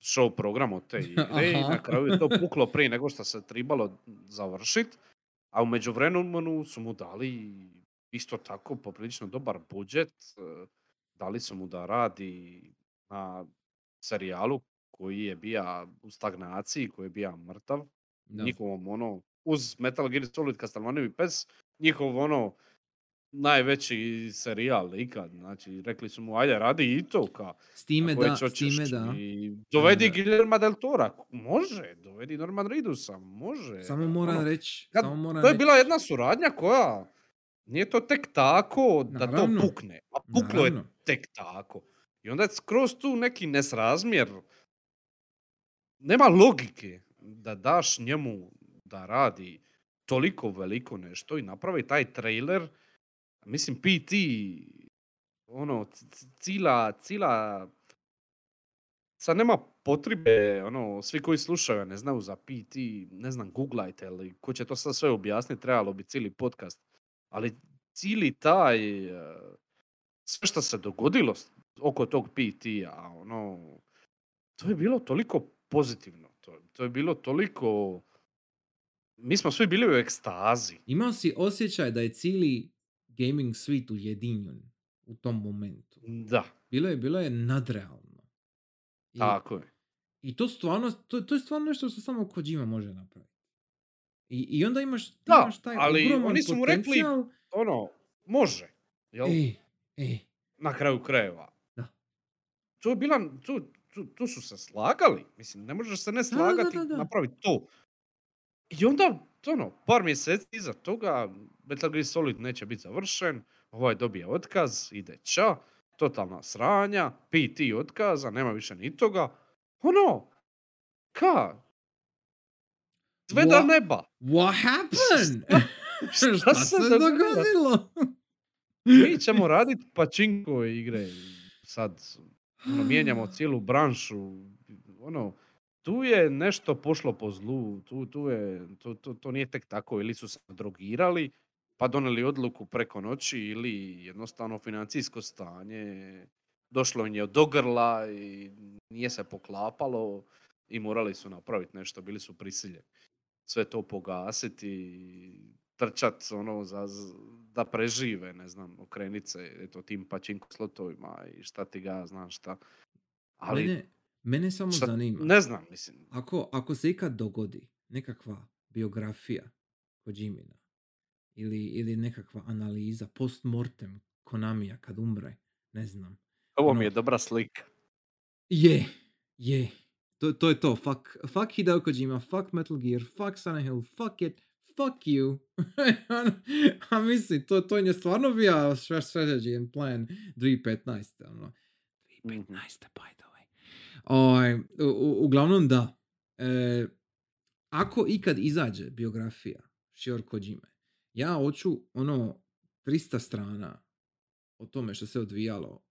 show program od te igre i na kraju je to puklo prije nego što se trebalo završiti. A u međuvremenu su mu dali isto tako poprilično dobar budžet. e, Dali su mu da radi na serijalu koji je bio u stagnaciji, koji je bio mrtav. Da. Njihovom ono, uz Metal Gear Solid Castlevania PES, njihov ono najveći serijal ikad. Znači, rekli su mu, ajde, radi i to, ka. S time da, s time da, I dovedi e, Guillermo del Tora, može, dovedi Norman Reedusa, može. samo moram ono, reći, kad- samo moram to je bila jedna suradnja koja nije to tek tako da Naravno. to pukne, a puklo je Naravno. tek tako. I onda je skroz tu neki nesrazmjer. Nema logike da daš njemu da radi toliko veliko nešto i napravi taj trailer. Mislim, PT, ono, cila, cila, sad nema potrebe, ono, svi koji slušaju, ne znaju za PT, ne znam, googlajte, ali ko će to sad sve objasniti, trebalo bi cijeli podcast. Ali cijeli taj, e, sve što se dogodilo oko tog PT-a, ono, to je bilo toliko pozitivno, to, to je bilo toliko, mi smo svi bili u ekstazi. imao si osjećaj da je cijeli gaming svijet ujedinjen u tom momentu. Da, Bilo je, bilo je nadrealno. I, tako je. I to stvarno, to, to je stvarno nešto što samo Kojima može napraviti. I, i onda imaš, Da, imaš taj ali oni su mu rekli-. Ono, može, jel? E, e, na kraju krajeva. Da. Tu, je bila, tu, tu, tu su se slagali. Mislim, ne možeš se ne da, slagati da, da. i napraviti to. I onda, ono, par mjeseci iza toga, Metal Gear Solid neće biti završen, ovaj dobije otkaz, ide ča, totalna sranja, PT otkaza, nema više ni toga. Ono, ka? Sve What? neba. What happened? Šta Šta se dogodilo? Mi ćemo raditi pačinko igre. Sad, ono, mijenjamo cijelu branšu. Ono, tu je nešto pošlo po zlu. Tu, tu je, to, to, to nije tek tako. Ili su se drogirali, pa donijeli odluku preko noći, ili jednostavno financijsko stanje. Došlo im je do grla i nije se poklapalo i morali su napraviti nešto, bili su prisiljeni. Sve to pogasiti, trčat ono za, da prežive, ne znam, okrenit eto, tim pačinko slotovima i šta ti ga, znam šta. Ali, Mene, samo šta- zanima. ne znam, mislim, Ako, ako se ikad dogodi nekakva biografija Kojimina ili, ili nekakva analiza post-mortem Konamija kad umre, ne znam. ovo ono- mi je dobra slika. Je, je. To, to je to. Fuck, fuck Hideo Kojima, fuck Metal Gear, fuck Silent Hill, fuck it, fuck you. Ono, A mislim, to, to je stvarno bio strategy and plan 2015. Ono. 2015. by the. Ovaj, u, u- uglavnom da. E, ako ikad izađe biografija Shior Kojime, ja hoću ono 300 strana o tome što se odvijalo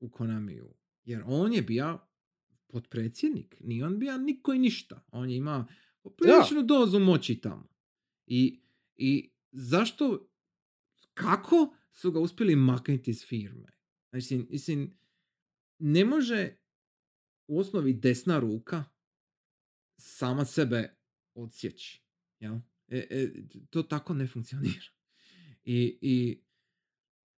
u Konamiju. Jer on je bio potpredsjednik. Nije on bio niko i ništa. On je ima popriličnu dozu moći tamo. I, I zašto, kako su ga uspjeli maknuti iz firme? Mislim, mislim, ne može u osnovi desna ruka sama sebe odsjeći. Jel? E, e, to tako ne funkcionira. I, i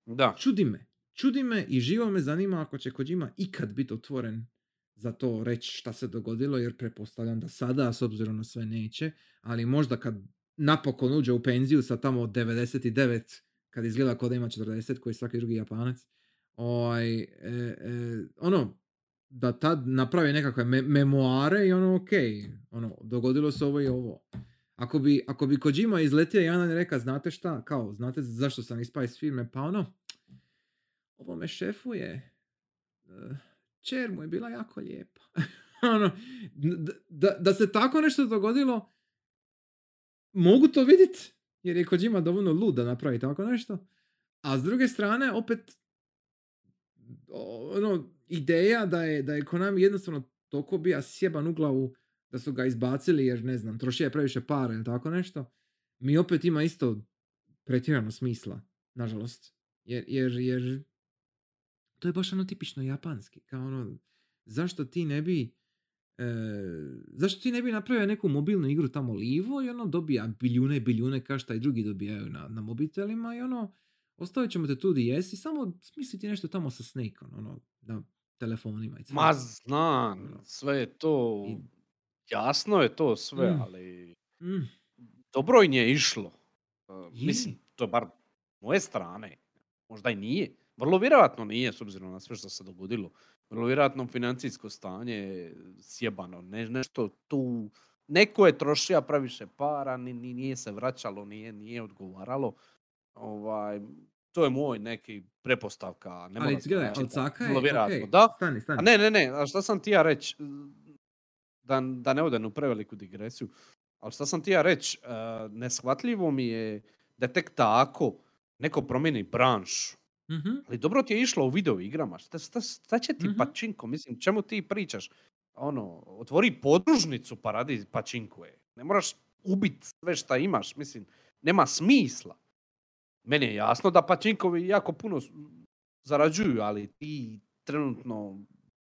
Da, čudi me. Čudi me i živo me zanima ako će Kojima ikad biti otvoren za to reći šta se dogodilo, jer pretpostavljam da sada, s obzirom na sve neće, ali možda kad napokon uđe u penziju sa tamo od 99, kad izgleda kao da ima 40, koji je svaki drugi japanac, ovaj, e, e, ono, da tad napravi nekakve me- memoare i ono, ok, ono, dogodilo se ovo i ovo. Ako bi, ako bi Kojima izletio i Anan reka, znate šta, kao, znate zašto sam ispao iz firme, pa ono, ovo me šefuje, eh, čer mu je bila jako lijepa. ono, da, da se tako nešto dogodilo, mogu to vidjeti, jer je Kojima dovoljno lud da napravi tako nešto. A s druge strane, opet, ono, ideja da je, da je Konami jednostavno toliko bija sjeban u glavu da su ga izbacili jer, ne znam, trošio je previše para ili tako nešto, mi opet ima isto pretjerano smisla, nažalost. Jer, jer, jer to je baš ono tipično japanski. Kao ono, zašto ti ne bi e, zašto ti ne bi napravio neku mobilnu igru tamo livo i ono dobija biljune, biljune kao šta i drugi dobijaju na, na mobitelima i ono, ostavit ćemo te tu di jesi, samo smisliti nešto tamo sa Snakeom, ono, na telefonima i sve. Ma znam, Ono. sve je to, I- jasno je to sve, Mm. ali Mm, dobro im je išlo. Uh, Je. mislim, to je bar moje strane. Možda i nije. Vrlo vjerojatno nije, s obzirom na sve što se dogodilo. Vrlo vjerojatno financijsko stanje je sjebano. Ne, nešto tu... Neko je trošio previše para, ni, ni- nije se vraćalo, nije, nije odgovaralo. Ovaj, to je moj neki prepostavka. Ne ali gledaj, da- Caka je, da. stani, stani. A ne, ne, ne, a šta sam ti ja reći, da, da ne odem u preveliku digresiju, ali šta sam ti ja reći, neshvatljivo mi je da tek tako neko promijeni branšu. Mhm. Ali dobro ti je išlo u video igrama, šta, šta, šta će ti Mhm. pačinko, mislim, čemu ti pričaš? Ono, otvori podružnicu pa radi pačinkuje. Ne moraš ubiti sve šta imaš, mislim, nema smisla. Meni je jasno da pačinkovi jako puno zarađuju, ali ti trenutno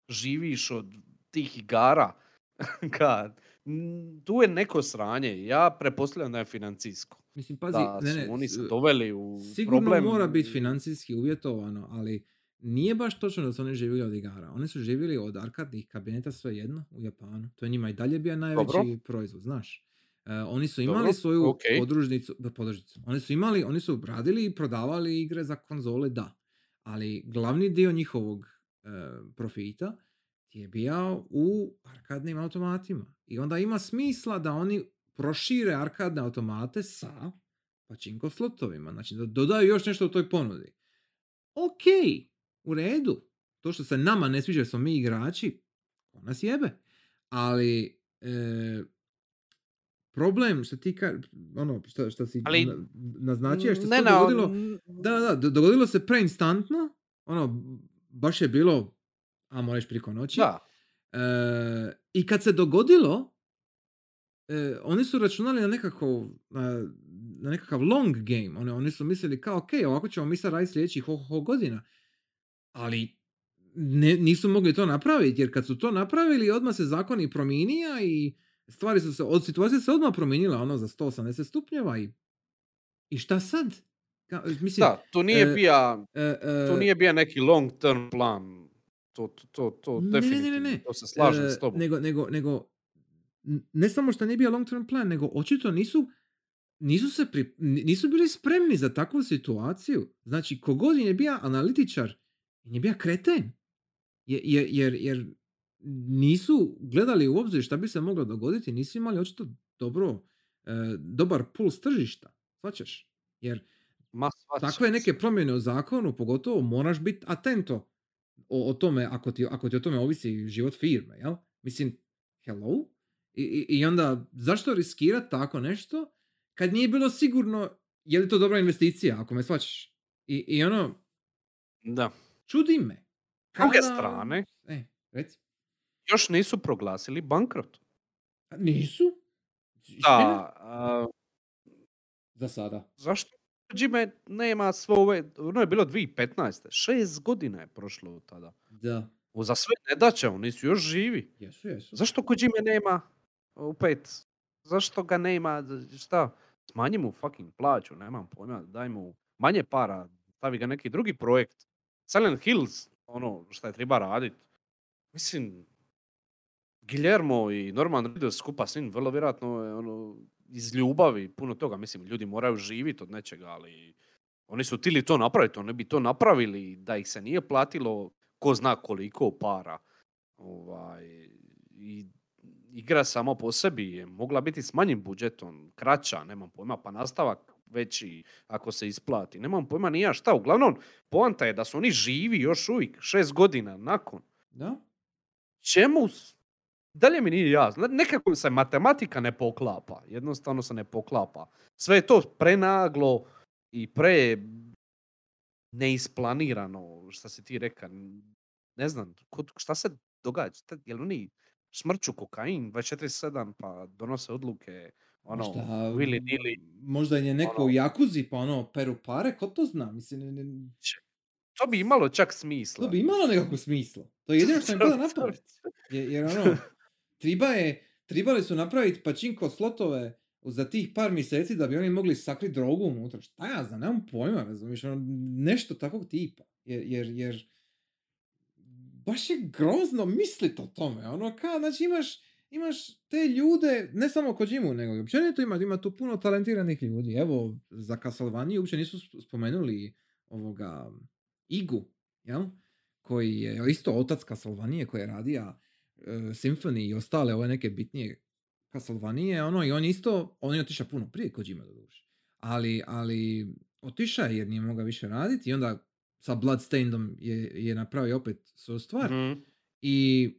živiš od tih igara. Kad, tu je neko sranje. Ja pretpostavljam da je financijsko. Mislim, pazi, da ne, su ne, oni s- se doveli u Sigurno problem. mora biti financijski uvjetovano, ali nije baš točno da su oni živjeli od igara. Oni su živjeli od arkadnih kabineta svejedno u Japanu. To je njima i dalje bio najveći Dobro. proizvod, znaš. E, oni su imali Dobro, svoju okej. podružnicu, da, podružnicu. Oni su imali, oni su radili i prodavali igre za konzole, da. Ali glavni dio njihovog e, profita je bio u arkadnim automatima. I onda ima smisla da oni prošire arkadne automate sa pačinko slotovima. Znači da dodaju još nešto u toj ponudi. Ok, u redu. To što se nama ne sviđa jer smo mi igrači, to nas jebe. Ali e, problem što ti ka, ono što, što si Ali- na- naznačio, što se dogodilo, da, da, do- dogodilo se preinstantno, ono, baš je bilo, a reći priko noći. Da, E, I kad se dogodilo, e, oni su računali na nekakav, na, na nekakav long game. Oni, oni su mislili kao, ok, ovako ćemo mi sad raditi sljedećih ho, ho godina. Ali ne, nisu mogli to napraviti, jer kad su to napravili, odmah se zakoni promijenija i stvari su se, od situacije se odmah promijenila, ono, za 180 stupnjeva i, i šta sad? Ka, mislim, da, to nije e, bija, e, e, to nije bio neki long term plan. To, to, to, to Ne, ne, ne, definitivno, ne, ne. to se slažem E, s tobom. Nego, nego, nego, ne samo što nije bio long term plan, nego očito nisu, nisu, se pri, ni- nisu bili spremni za takvu situaciju. Znači, kogod je bio analitičar, je bio kreten. Je- Jer, jer, jer nisu gledali u obzir šta bi se moglo dogoditi, nisu imali očito dobro, e, dobar puls tržišta. Svačaš? Jer Ma, takve neke promjene u zakonu, pogotovo moraš biti atento o, o tome, ako ti, ako ti o tome ovisi život firme, jel? Mislim, hello? I, i, I onda, zašto riskirati tako nešto, kad nije bilo sigurno je li to dobra investicija, ako me shvaćaš? I, i ono, Da. čudi me. S druge Kada- strane, E, reci. Još nisu proglasili bankrot. Nisu? Da, a, Za sada. zašto Jime nema sve ove, ono je bilo 2015. Šest godina je prošlo od tada. Da. Za sve nedaće, oni su još živi. Jesu, jesu. Zašto Kojime nema opet? Zašto ga nema? Šta? Smanji mu fucking plaću, nemam pojma. Daj mu manje para, stavi ga neki drugi projekt. Silent Hills, ono šta je treba radit. Mislim, Guillermo i Norman Reedus skupa s njim, vrlo vjerojatno je ono, iz ljubavi puno toga. Mislim, ljudi moraju živjeti od nečega, ali oni su tili to napraviti. Oni bi to napravili da ih se nije platilo ko zna koliko para. Ovaj, i igra samo po sebi je mogla biti s manjim budžetom, kraća, nemam pojma, pa nastavak veći ako se isplati. Nemam pojma ni ja šta. Uglavnom, poanta je da su oni živi još uvijek, šest godina nakon. Da? Čemu? Dalje mi nije jasno. Nekako se matematika ne poklapa. Jednostavno se ne poklapa. Sve je to prenaglo i pre neisplanirano, šta si ti reka. Ne znam, kod- šta se događa? Jel oni smrću kokain 24-7 pa donose odluke ono, Možda, vili nili. Možda je neko ono- u Jakuzi pa ono peru pare, ko to zna? Mislim, ne, ne, To bi imalo čak smisla. to bi imalo nekako smisla. To je jedino što mi pada na pamet. Je- Jer ono, triba je, tribali su napraviti pačinko slotove za tih par mjeseci da bi oni mogli sakriti drogu unutra. Šta ja znam, nemam pojma, razumiješ, ono, nešto takvog tipa. Jer, jer, jer baš je grozno misliti o tome. Ono, ka, znači imaš, imaš te ljude, ne samo Kojimu, nego i općenito ima, ima tu puno talentiranih ljudi. Evo, za Castlevania uopće nisu sp- spomenuli ovoga Igu, jel? koji je isto otac Castlevania koji je radio uh, Symphony i ostale ove neke bitnije Castlevania, ono, i on isto, on je otišao puno prije Kojima do duše. Ali, ali otišao je jer nije mogao više raditi i onda sa Bloodstainedom je, je napravio opet svoju stvar. Mhm. I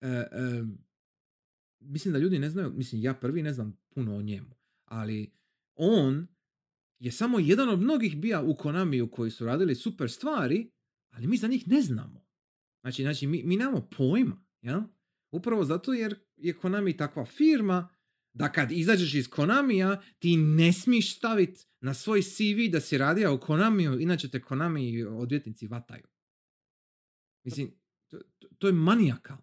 e, e, mislim da ljudi ne znaju, mislim ja prvi ne znam puno o njemu, ali on je samo jedan od mnogih bija u Konamiju koji su radili super stvari, ali mi za njih ne znamo. Znači, znači mi, mi nemamo pojma, jel? Upravo zato jer je Konami takva firma da kad izađeš iz Konamija ti ne smiješ staviti na svoj CV da si radio u Konamiju, inače te Konami odvjetnici vataju. Mislim, to, to- je manijakalno.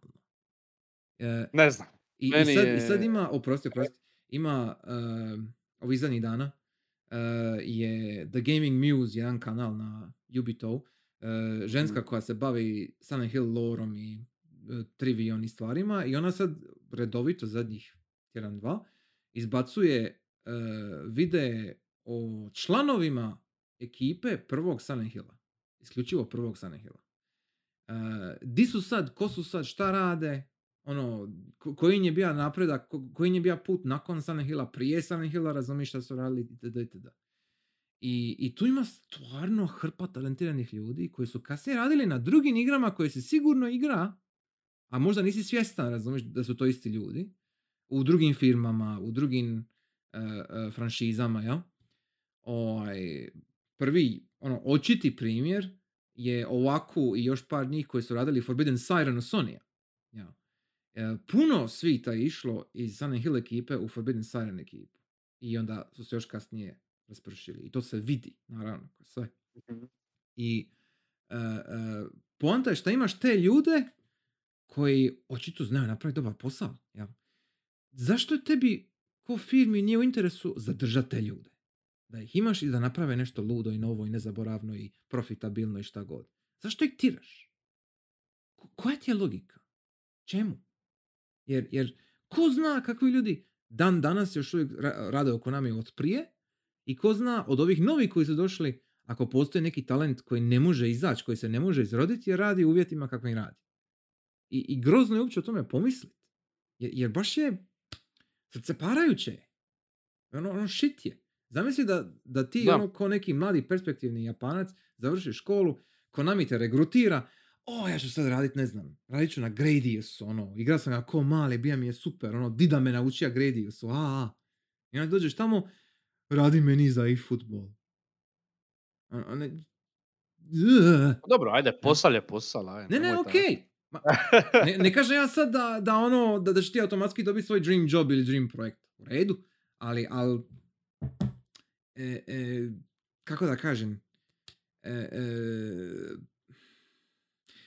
E, Ne znam. i, i, sad, je- I sad ima, oprosti, oprosti, ima uh, ovih zadnjih dana uh, je The Gaming Muse, jedan kanal na Ubito, uh, ženska Mhm. koja se bavi Silent Hill lorom i i stvarima i ona sad redovito zadnjih tjedan dva izbacuje uh, videe o članovima ekipe prvog Silent Hilla. Isključivo prvog Silent Hilla. Uh, di su sad, ko su sad, šta rade, ono, ko- koji im je bio napredak, ko- koji im je bio put nakon Silent Hilla, prije Silent Hilla, razumiješ šta su radili, itd. itd. I, I tu ima stvarno hrpa talentiranih ljudi koji su kasnije radili na drugim igrama koje se sigurno igra, a možda nisi svjestan, razumiješ, da su to isti ljudi, u drugim firmama, u drugim e, e, franšizama, jel? Ovaj, prvi, ono, očiti primjer je ovako i još par njih koji su radili Forbidden Siren u Sonija. Jel? E, puno svita je išlo iz Silent Hill ekipe u Forbidden Siren ekipu. I onda su se još kasnije raspršili. I to se vidi, naravno, sve. Mhm. I e, poanta je što imaš te ljude koji očito znaju napraviti dobar posao. Jel? Zašto tebi ko firmi nije u interesu zadržati te ljude? Da ih imaš i da naprave nešto ludo i novo i nezaboravno i profitabilno i šta god. Zašto ih tiraš? Ko- koja ti je logika? Čemu? Jer, jer ko zna kakvi ljudi dan danas još uvijek ra- rade oko nami od prije i ko zna od ovih novih koji su došli ako postoji neki talent koji ne može izaći, koji se ne može izroditi jer radi u uvjetima kakvim radi. I, I grozno je uopće o tome pomisliti. Jer, jer baš je srceparajuće. Ono, ono shit je. Zamisli da, da ti Da. ono ko neki mladi perspektivni japanac završiš školu, Konami te regrutira, o, ja ću sad radit, ne znam, radit ću na Gradiusu, ono, igrao sam ga ko mali, bija mi je super, ono, dida me naučija Gradiusu, a, a. I onda dođeš tamo, radi meni za. A- a ne- Ugh. Dobro, ajde, posal je posal. Ajde, Ne, ne, okej. Ma, Ne, ne kažem ja sad da, da ono, da, da ćeš ti automatski dobiti svoj dream job ili dream projekt. U redu. Ali, ali, e, e, kako da kažem, e, e,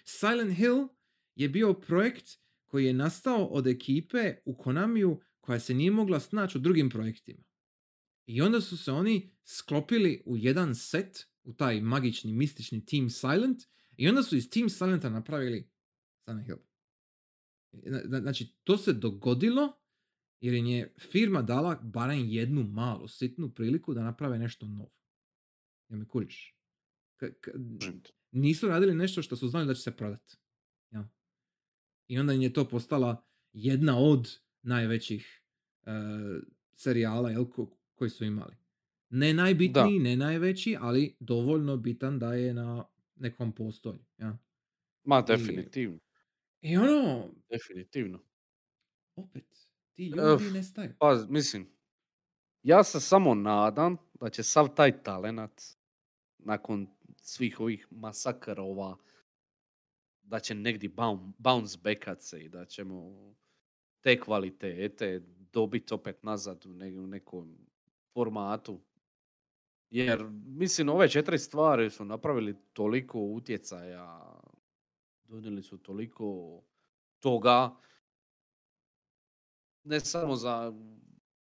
Silent Hill je bio projekt koji je nastao od ekipe u Konamiju koja se nije mogla snaći u drugim projektima. I onda su se oni sklopili u jedan set, u taj magični, mistični Team Silent, i onda su iz Team Silenta napravili Zna- zna- Znači, to se dogodilo jer im je firma dala barem jednu malu, sitnu priliku da naprave nešto novo. Ja me kuriš. K- k- nisu radili nešto što su znali da će se prodati. Ja. I onda im je to postala jedna od najvećih e, serijala jel, ko- koji su imali. Ne najbitniji, ne najveći, ali dovoljno bitan da je na nekom postolju. Ja. Ma, definitivno. I ono, Definitivno. opet, ti ljudi nestaju. Pa, mislim, ja se samo nadam da će sav taj talenat nakon svih ovih masakarova da će negdje bounce backat se i da ćemo te kvalitete dobiti opet nazad u nekom formatu. Jer, mislim, ove četiri stvari su napravili toliko utjecaja, donijeli su toliko toga ne samo za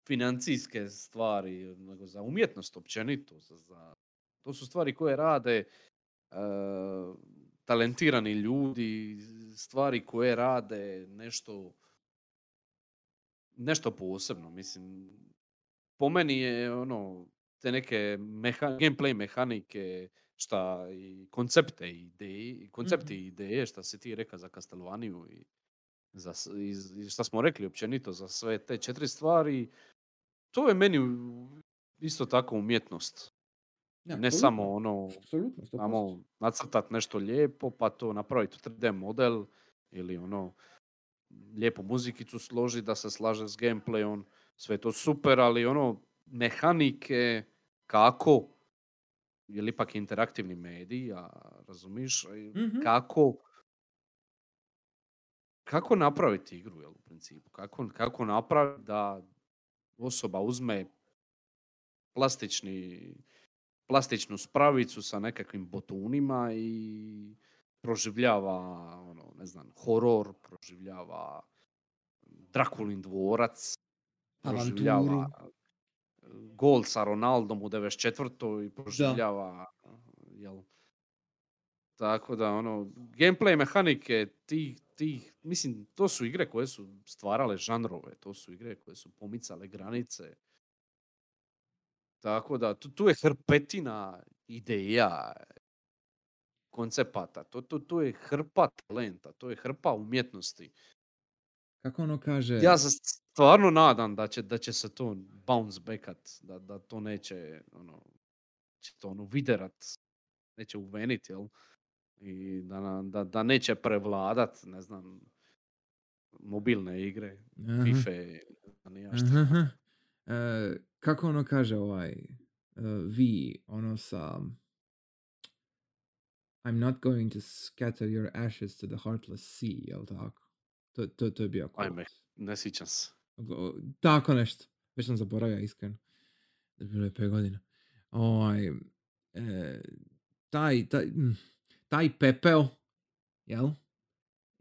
financijske stvari, nego za umjetnost općenito. Za, to su stvari koje rade e, talentirani ljudi, stvari koje rade nešto nešto posebno. Mislim, po meni je ono, te neke meha, gameplay mehanike, šta i koncepte i ideje, koncepti i ideje, šta si ti reka za Castlevania i za, i i šta smo rekli općenito za sve te četiri stvari, to je meni isto tako umjetnost. ne samo ono, samo nacrtat nešto lijepo, pa to napraviti u 3D model ili ono lijepu muzikicu složi da se slaže s gameplayom, sve to super, ali ono mehanike kako, jer ipak je interaktivni medij, a razumiš, i Mhm. kako kako napraviti igru, jel, u principu, kako, kako napraviti da osoba uzme plastični, plastičnu spravicu sa nekakvim botunima i proživljava, ono, ne znam, horor, proživljava Drakulin dvorac, proživljava gol sa Ronaldom u 94. i proživljava, jel, tako da, ono, gameplay mehanike tih, tih, mislim, to su igre koje su stvarale žanrove, to su igre koje su pomicale granice. Tako da, tu, tu je hrpetina ideja, koncepata, to, to, to je hrpa talenta, to je hrpa umjetnosti. Kako ono kaže... Ja se stvarno nadam da će, da će se to bounce backat, da, da to neće, ono, će to ono viderat, neće uvenit, jel? I da, da, da neće prevladat, ne znam, mobilne igre, Aha. FIFA, ja šta. Aha. E, kako ono kaže ovaj e, vi, ono sa I'm not going to scatter your ashes to the heartless sea, jel tako? To, to, to je bio quote. Ajme. Ne sjećam se. Tako nešto. Već sam zaboravio iskreno. Bilo je 5 godina. Ovaj, e, taj, taj, mm, taj pepeo, jel?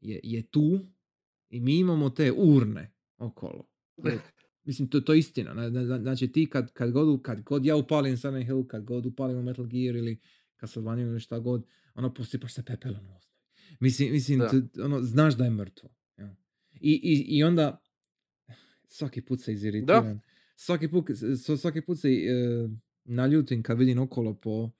Je, je tu i mi imamo te urne okolo. mislim, to, to je istina. Na- na- na- Znači ti kad, kad, god, kad god ja upalim Silent Hill, kad god upalim Metal Gear ili Castlevania ili šta god, ono posipaš se pepelom. Mislim, mislim Da. t- ono, znaš da je mrtvo. jel? I, i, I onda svaki put se iziritiram. Svaki put, svaki put se e, naljutim kad vidim okolo po,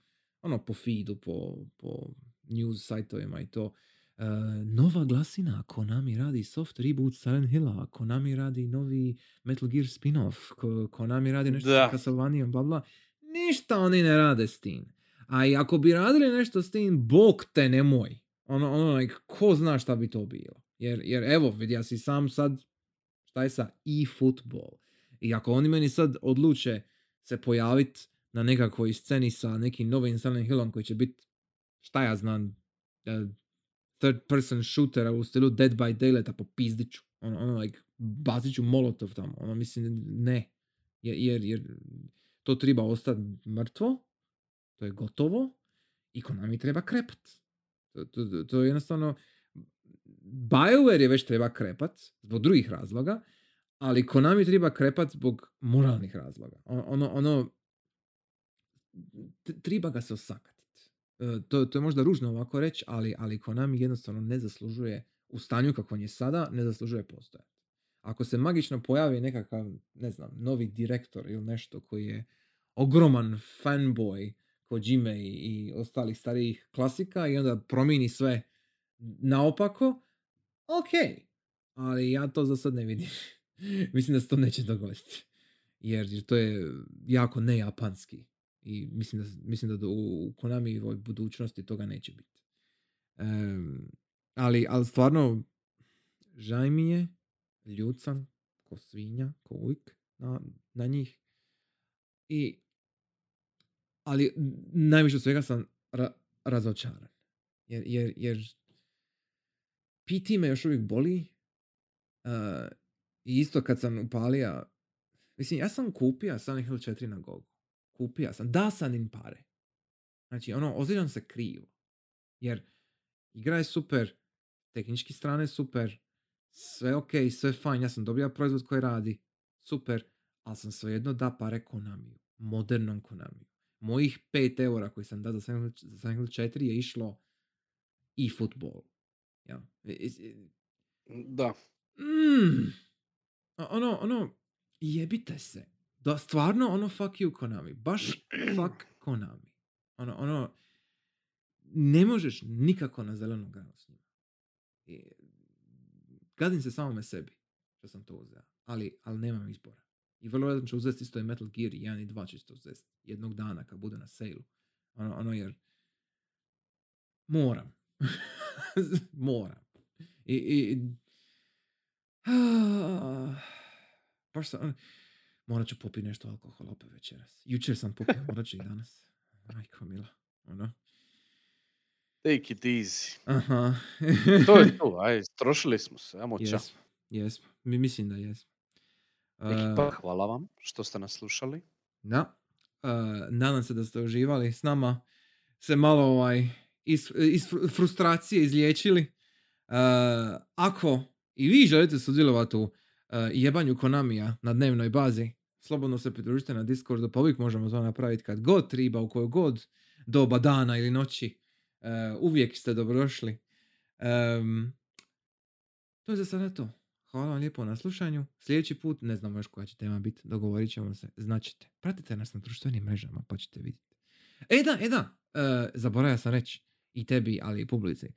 ono, po feedu, po, po news sajtovima i to. E, nova glasina, Konami radi soft reboot Silent Hilla, Konami radi novi Metal Gear spin-off, ko, Konami radi nešto Da. sa Castlevaniom, bla bla. Ništa oni ne rade s tim. A i ako bi radili nešto s tim, bog te nemoj. Ono, ono, like, ko zna šta bi to bilo. Jer, jer evo, vidio si sam sad, šta je sa e-football. I ako oni meni sad odluče se pojavit na nekakvoj sceni sa nekim novim Silent Hillom koji će biti, šta ja znam, eh, third person shootera u stilu Dead by Daylighta po pizdiću. Ono, ono like, bacit ću molotov tamo. Ono, mislim, ne. Jer, jer, to treba ostati mrtvo, to je gotovo i Konami treba krepat. To, to, to- to je jednostavno, BioWare je već treba krepat zbog drugih razloga, ali Konami treba krepat zbog moralnih razloga. Ono, ono, treba ga se osakatit. E, to, to je možda ružno ovako reći, ali, ali Konami jednostavno ne zaslužuje u stanju kako on je sada, ne zaslužuje postojati. Ako se magično pojavi nekakav, ne znam, novi direktor ili nešto koji je ogroman fanboy Kojime i, i ostalih starijih klasika i onda promijeni sve naopako, ok, ali ja to za sad ne vidim. mislim da se to neće dogoditi. Jer, to je jako nejapanski. I mislim da, mislim da u, u Konami ovoj budućnosti toga neće biti. Em, ali, ali stvarno, žaj mi je, ljut sam, ko svinja, ko uvijek na, na njih. I, ali najviše svega sam ra- razočaran. Jer, jer, jer PT me još uvijek boli. Uh, I isto kad sam upalio, mislim, ja sam kupio Silent Hill 4 na Gogu. Kupio sam, da sam im pare. Znači, ono, osjećam se krivo. Jer igra je super, tehnički strane super, sve ok, sve fajn, ja sam dobio proizvod koji radi, super, ali sam svejedno da pare Konamiju, modernom Konamiju. Mojih 5 eura koji sam dao za Silent Hill- za Silent Hill 4 je išlo i futbol. Ja. I- i- Da. Mm. Ono, ono, jebite se. Da, stvarno, ono, fuck you Konami. Baš fuck Konami. Ono, ono, ne možeš nikako na zelenu granu s njima. Gadim se samome sebi što sam to uzeo. Ali, ali nemam izbora. I vrlo vjerojatno ću uzeti isto i Metal Gear 1 i 2 čisto uzeti jednog dana kad bude na sale Ono, ono jer moram. moram. I, i baš sam, morat ću popiti nešto alkohola opet večeras. Jučer sam popio, morat ću i danas. Majko mila, ono. Take it easy. Aha. To je to, aj, strošili smo se, ajmo ča. Jesmo, jesmo. Mi mislim da jesmo. Ekipa, Uh, hvala vam što ste nas slušali. Da. Uh, nadam se da ste uživali s nama. Se malo ovaj, iz, iz fru- frustracije izliječili. Uh, ako i vi želite sudjelovati u uh, jebanju Konamija na dnevnoj bazi, slobodno se pridružite na Discordu, pa uvijek možemo to napraviti kad god triba, u kojoj god doba dana ili noći. Uh, uvijek ste dobrodošli. Um, to je za sada to. Hvala vam lijepo na slušanju. Sljedeći put, ne znamo još koja će tema biti, dogovorit ćemo se, značite. Pratite nas na društvenim mrežama pa ćete vidjeti. E da, e da, zaboravio sam reći i tebi, ali i publici.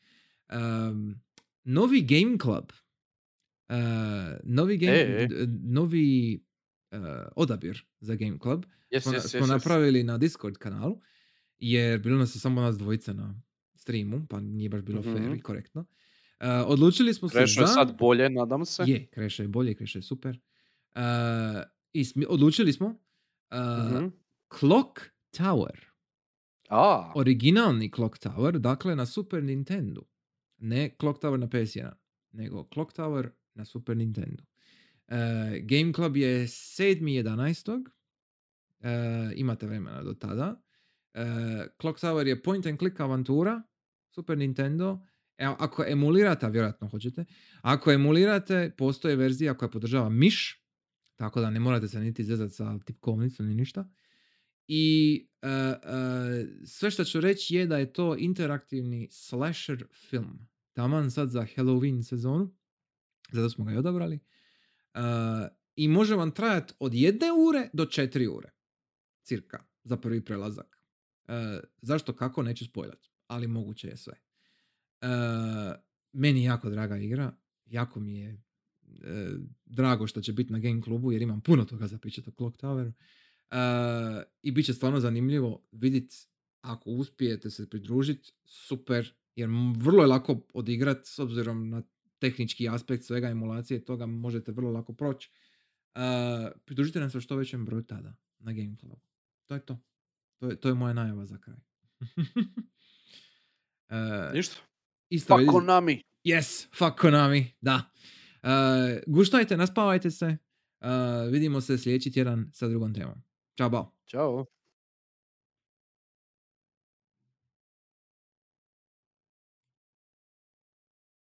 Em, novi Game Club, e, novi, game, E, e. novi e, odabir za Game Club Yes, smo, yes, smo yes, yes. napravili na Discord kanalu, jer bilo nas je samo nas dvojica na streamu, pa nije baš bilo fair Mhm. i korektno. E, odlučili smo se Krešo je za... sad bolje, nadam se. Je, Kreše je bolje, Kreše je super. Uh, i smi- odlučili smo uh, Mhm. Clock Tower. A, Originalni Clock Tower, dakle na Super Nintendo. Ne Clock Tower na PS1, nego Clock Tower na Super Nintendo. Uh, Game Club je 7.11. Uh, imate vremena do tada. Uh, Clock Tower je point and click avantura, Super Nintendo. Evo, ako emulirate, a vjerojatno hoćete, ako emulirate, postoje verzija koja podržava miš, tako da ne morate se niti zezati sa tipkovnicom ni ništa. I e, e, sve što ću reći je da je to interaktivni slasher film. Taman sad za Halloween sezonu. Zato smo ga i odabrali. E, I može vam trajati od jedne ure do četiri ure. Cirka. Za prvi prelazak. Zašto kako neću spojlat. Ali moguće je sve. E, meni jako draga igra. Jako mi je drago što će biti na Game Klubu jer imam puno toga za pričati o Clock Toweru. I bit će stvarno zanimljivo vidjeti ako uspijete se pridružiti, super, jer vrlo je lako odigrat s obzirom na tehnički aspekt svega emulacije toga možete vrlo lako proći. E, pridružite nam se što većem broju tada na Game Clubu. To je to. To je, to je moja najava za kraj. E, ništa. isto vidi- Konami. Yes, fuck Konami, da. Uh, guštajte, naspavajte se. Uh, vidimo se sljedeći tjedan sa drugom temom. Ciao. Ciao.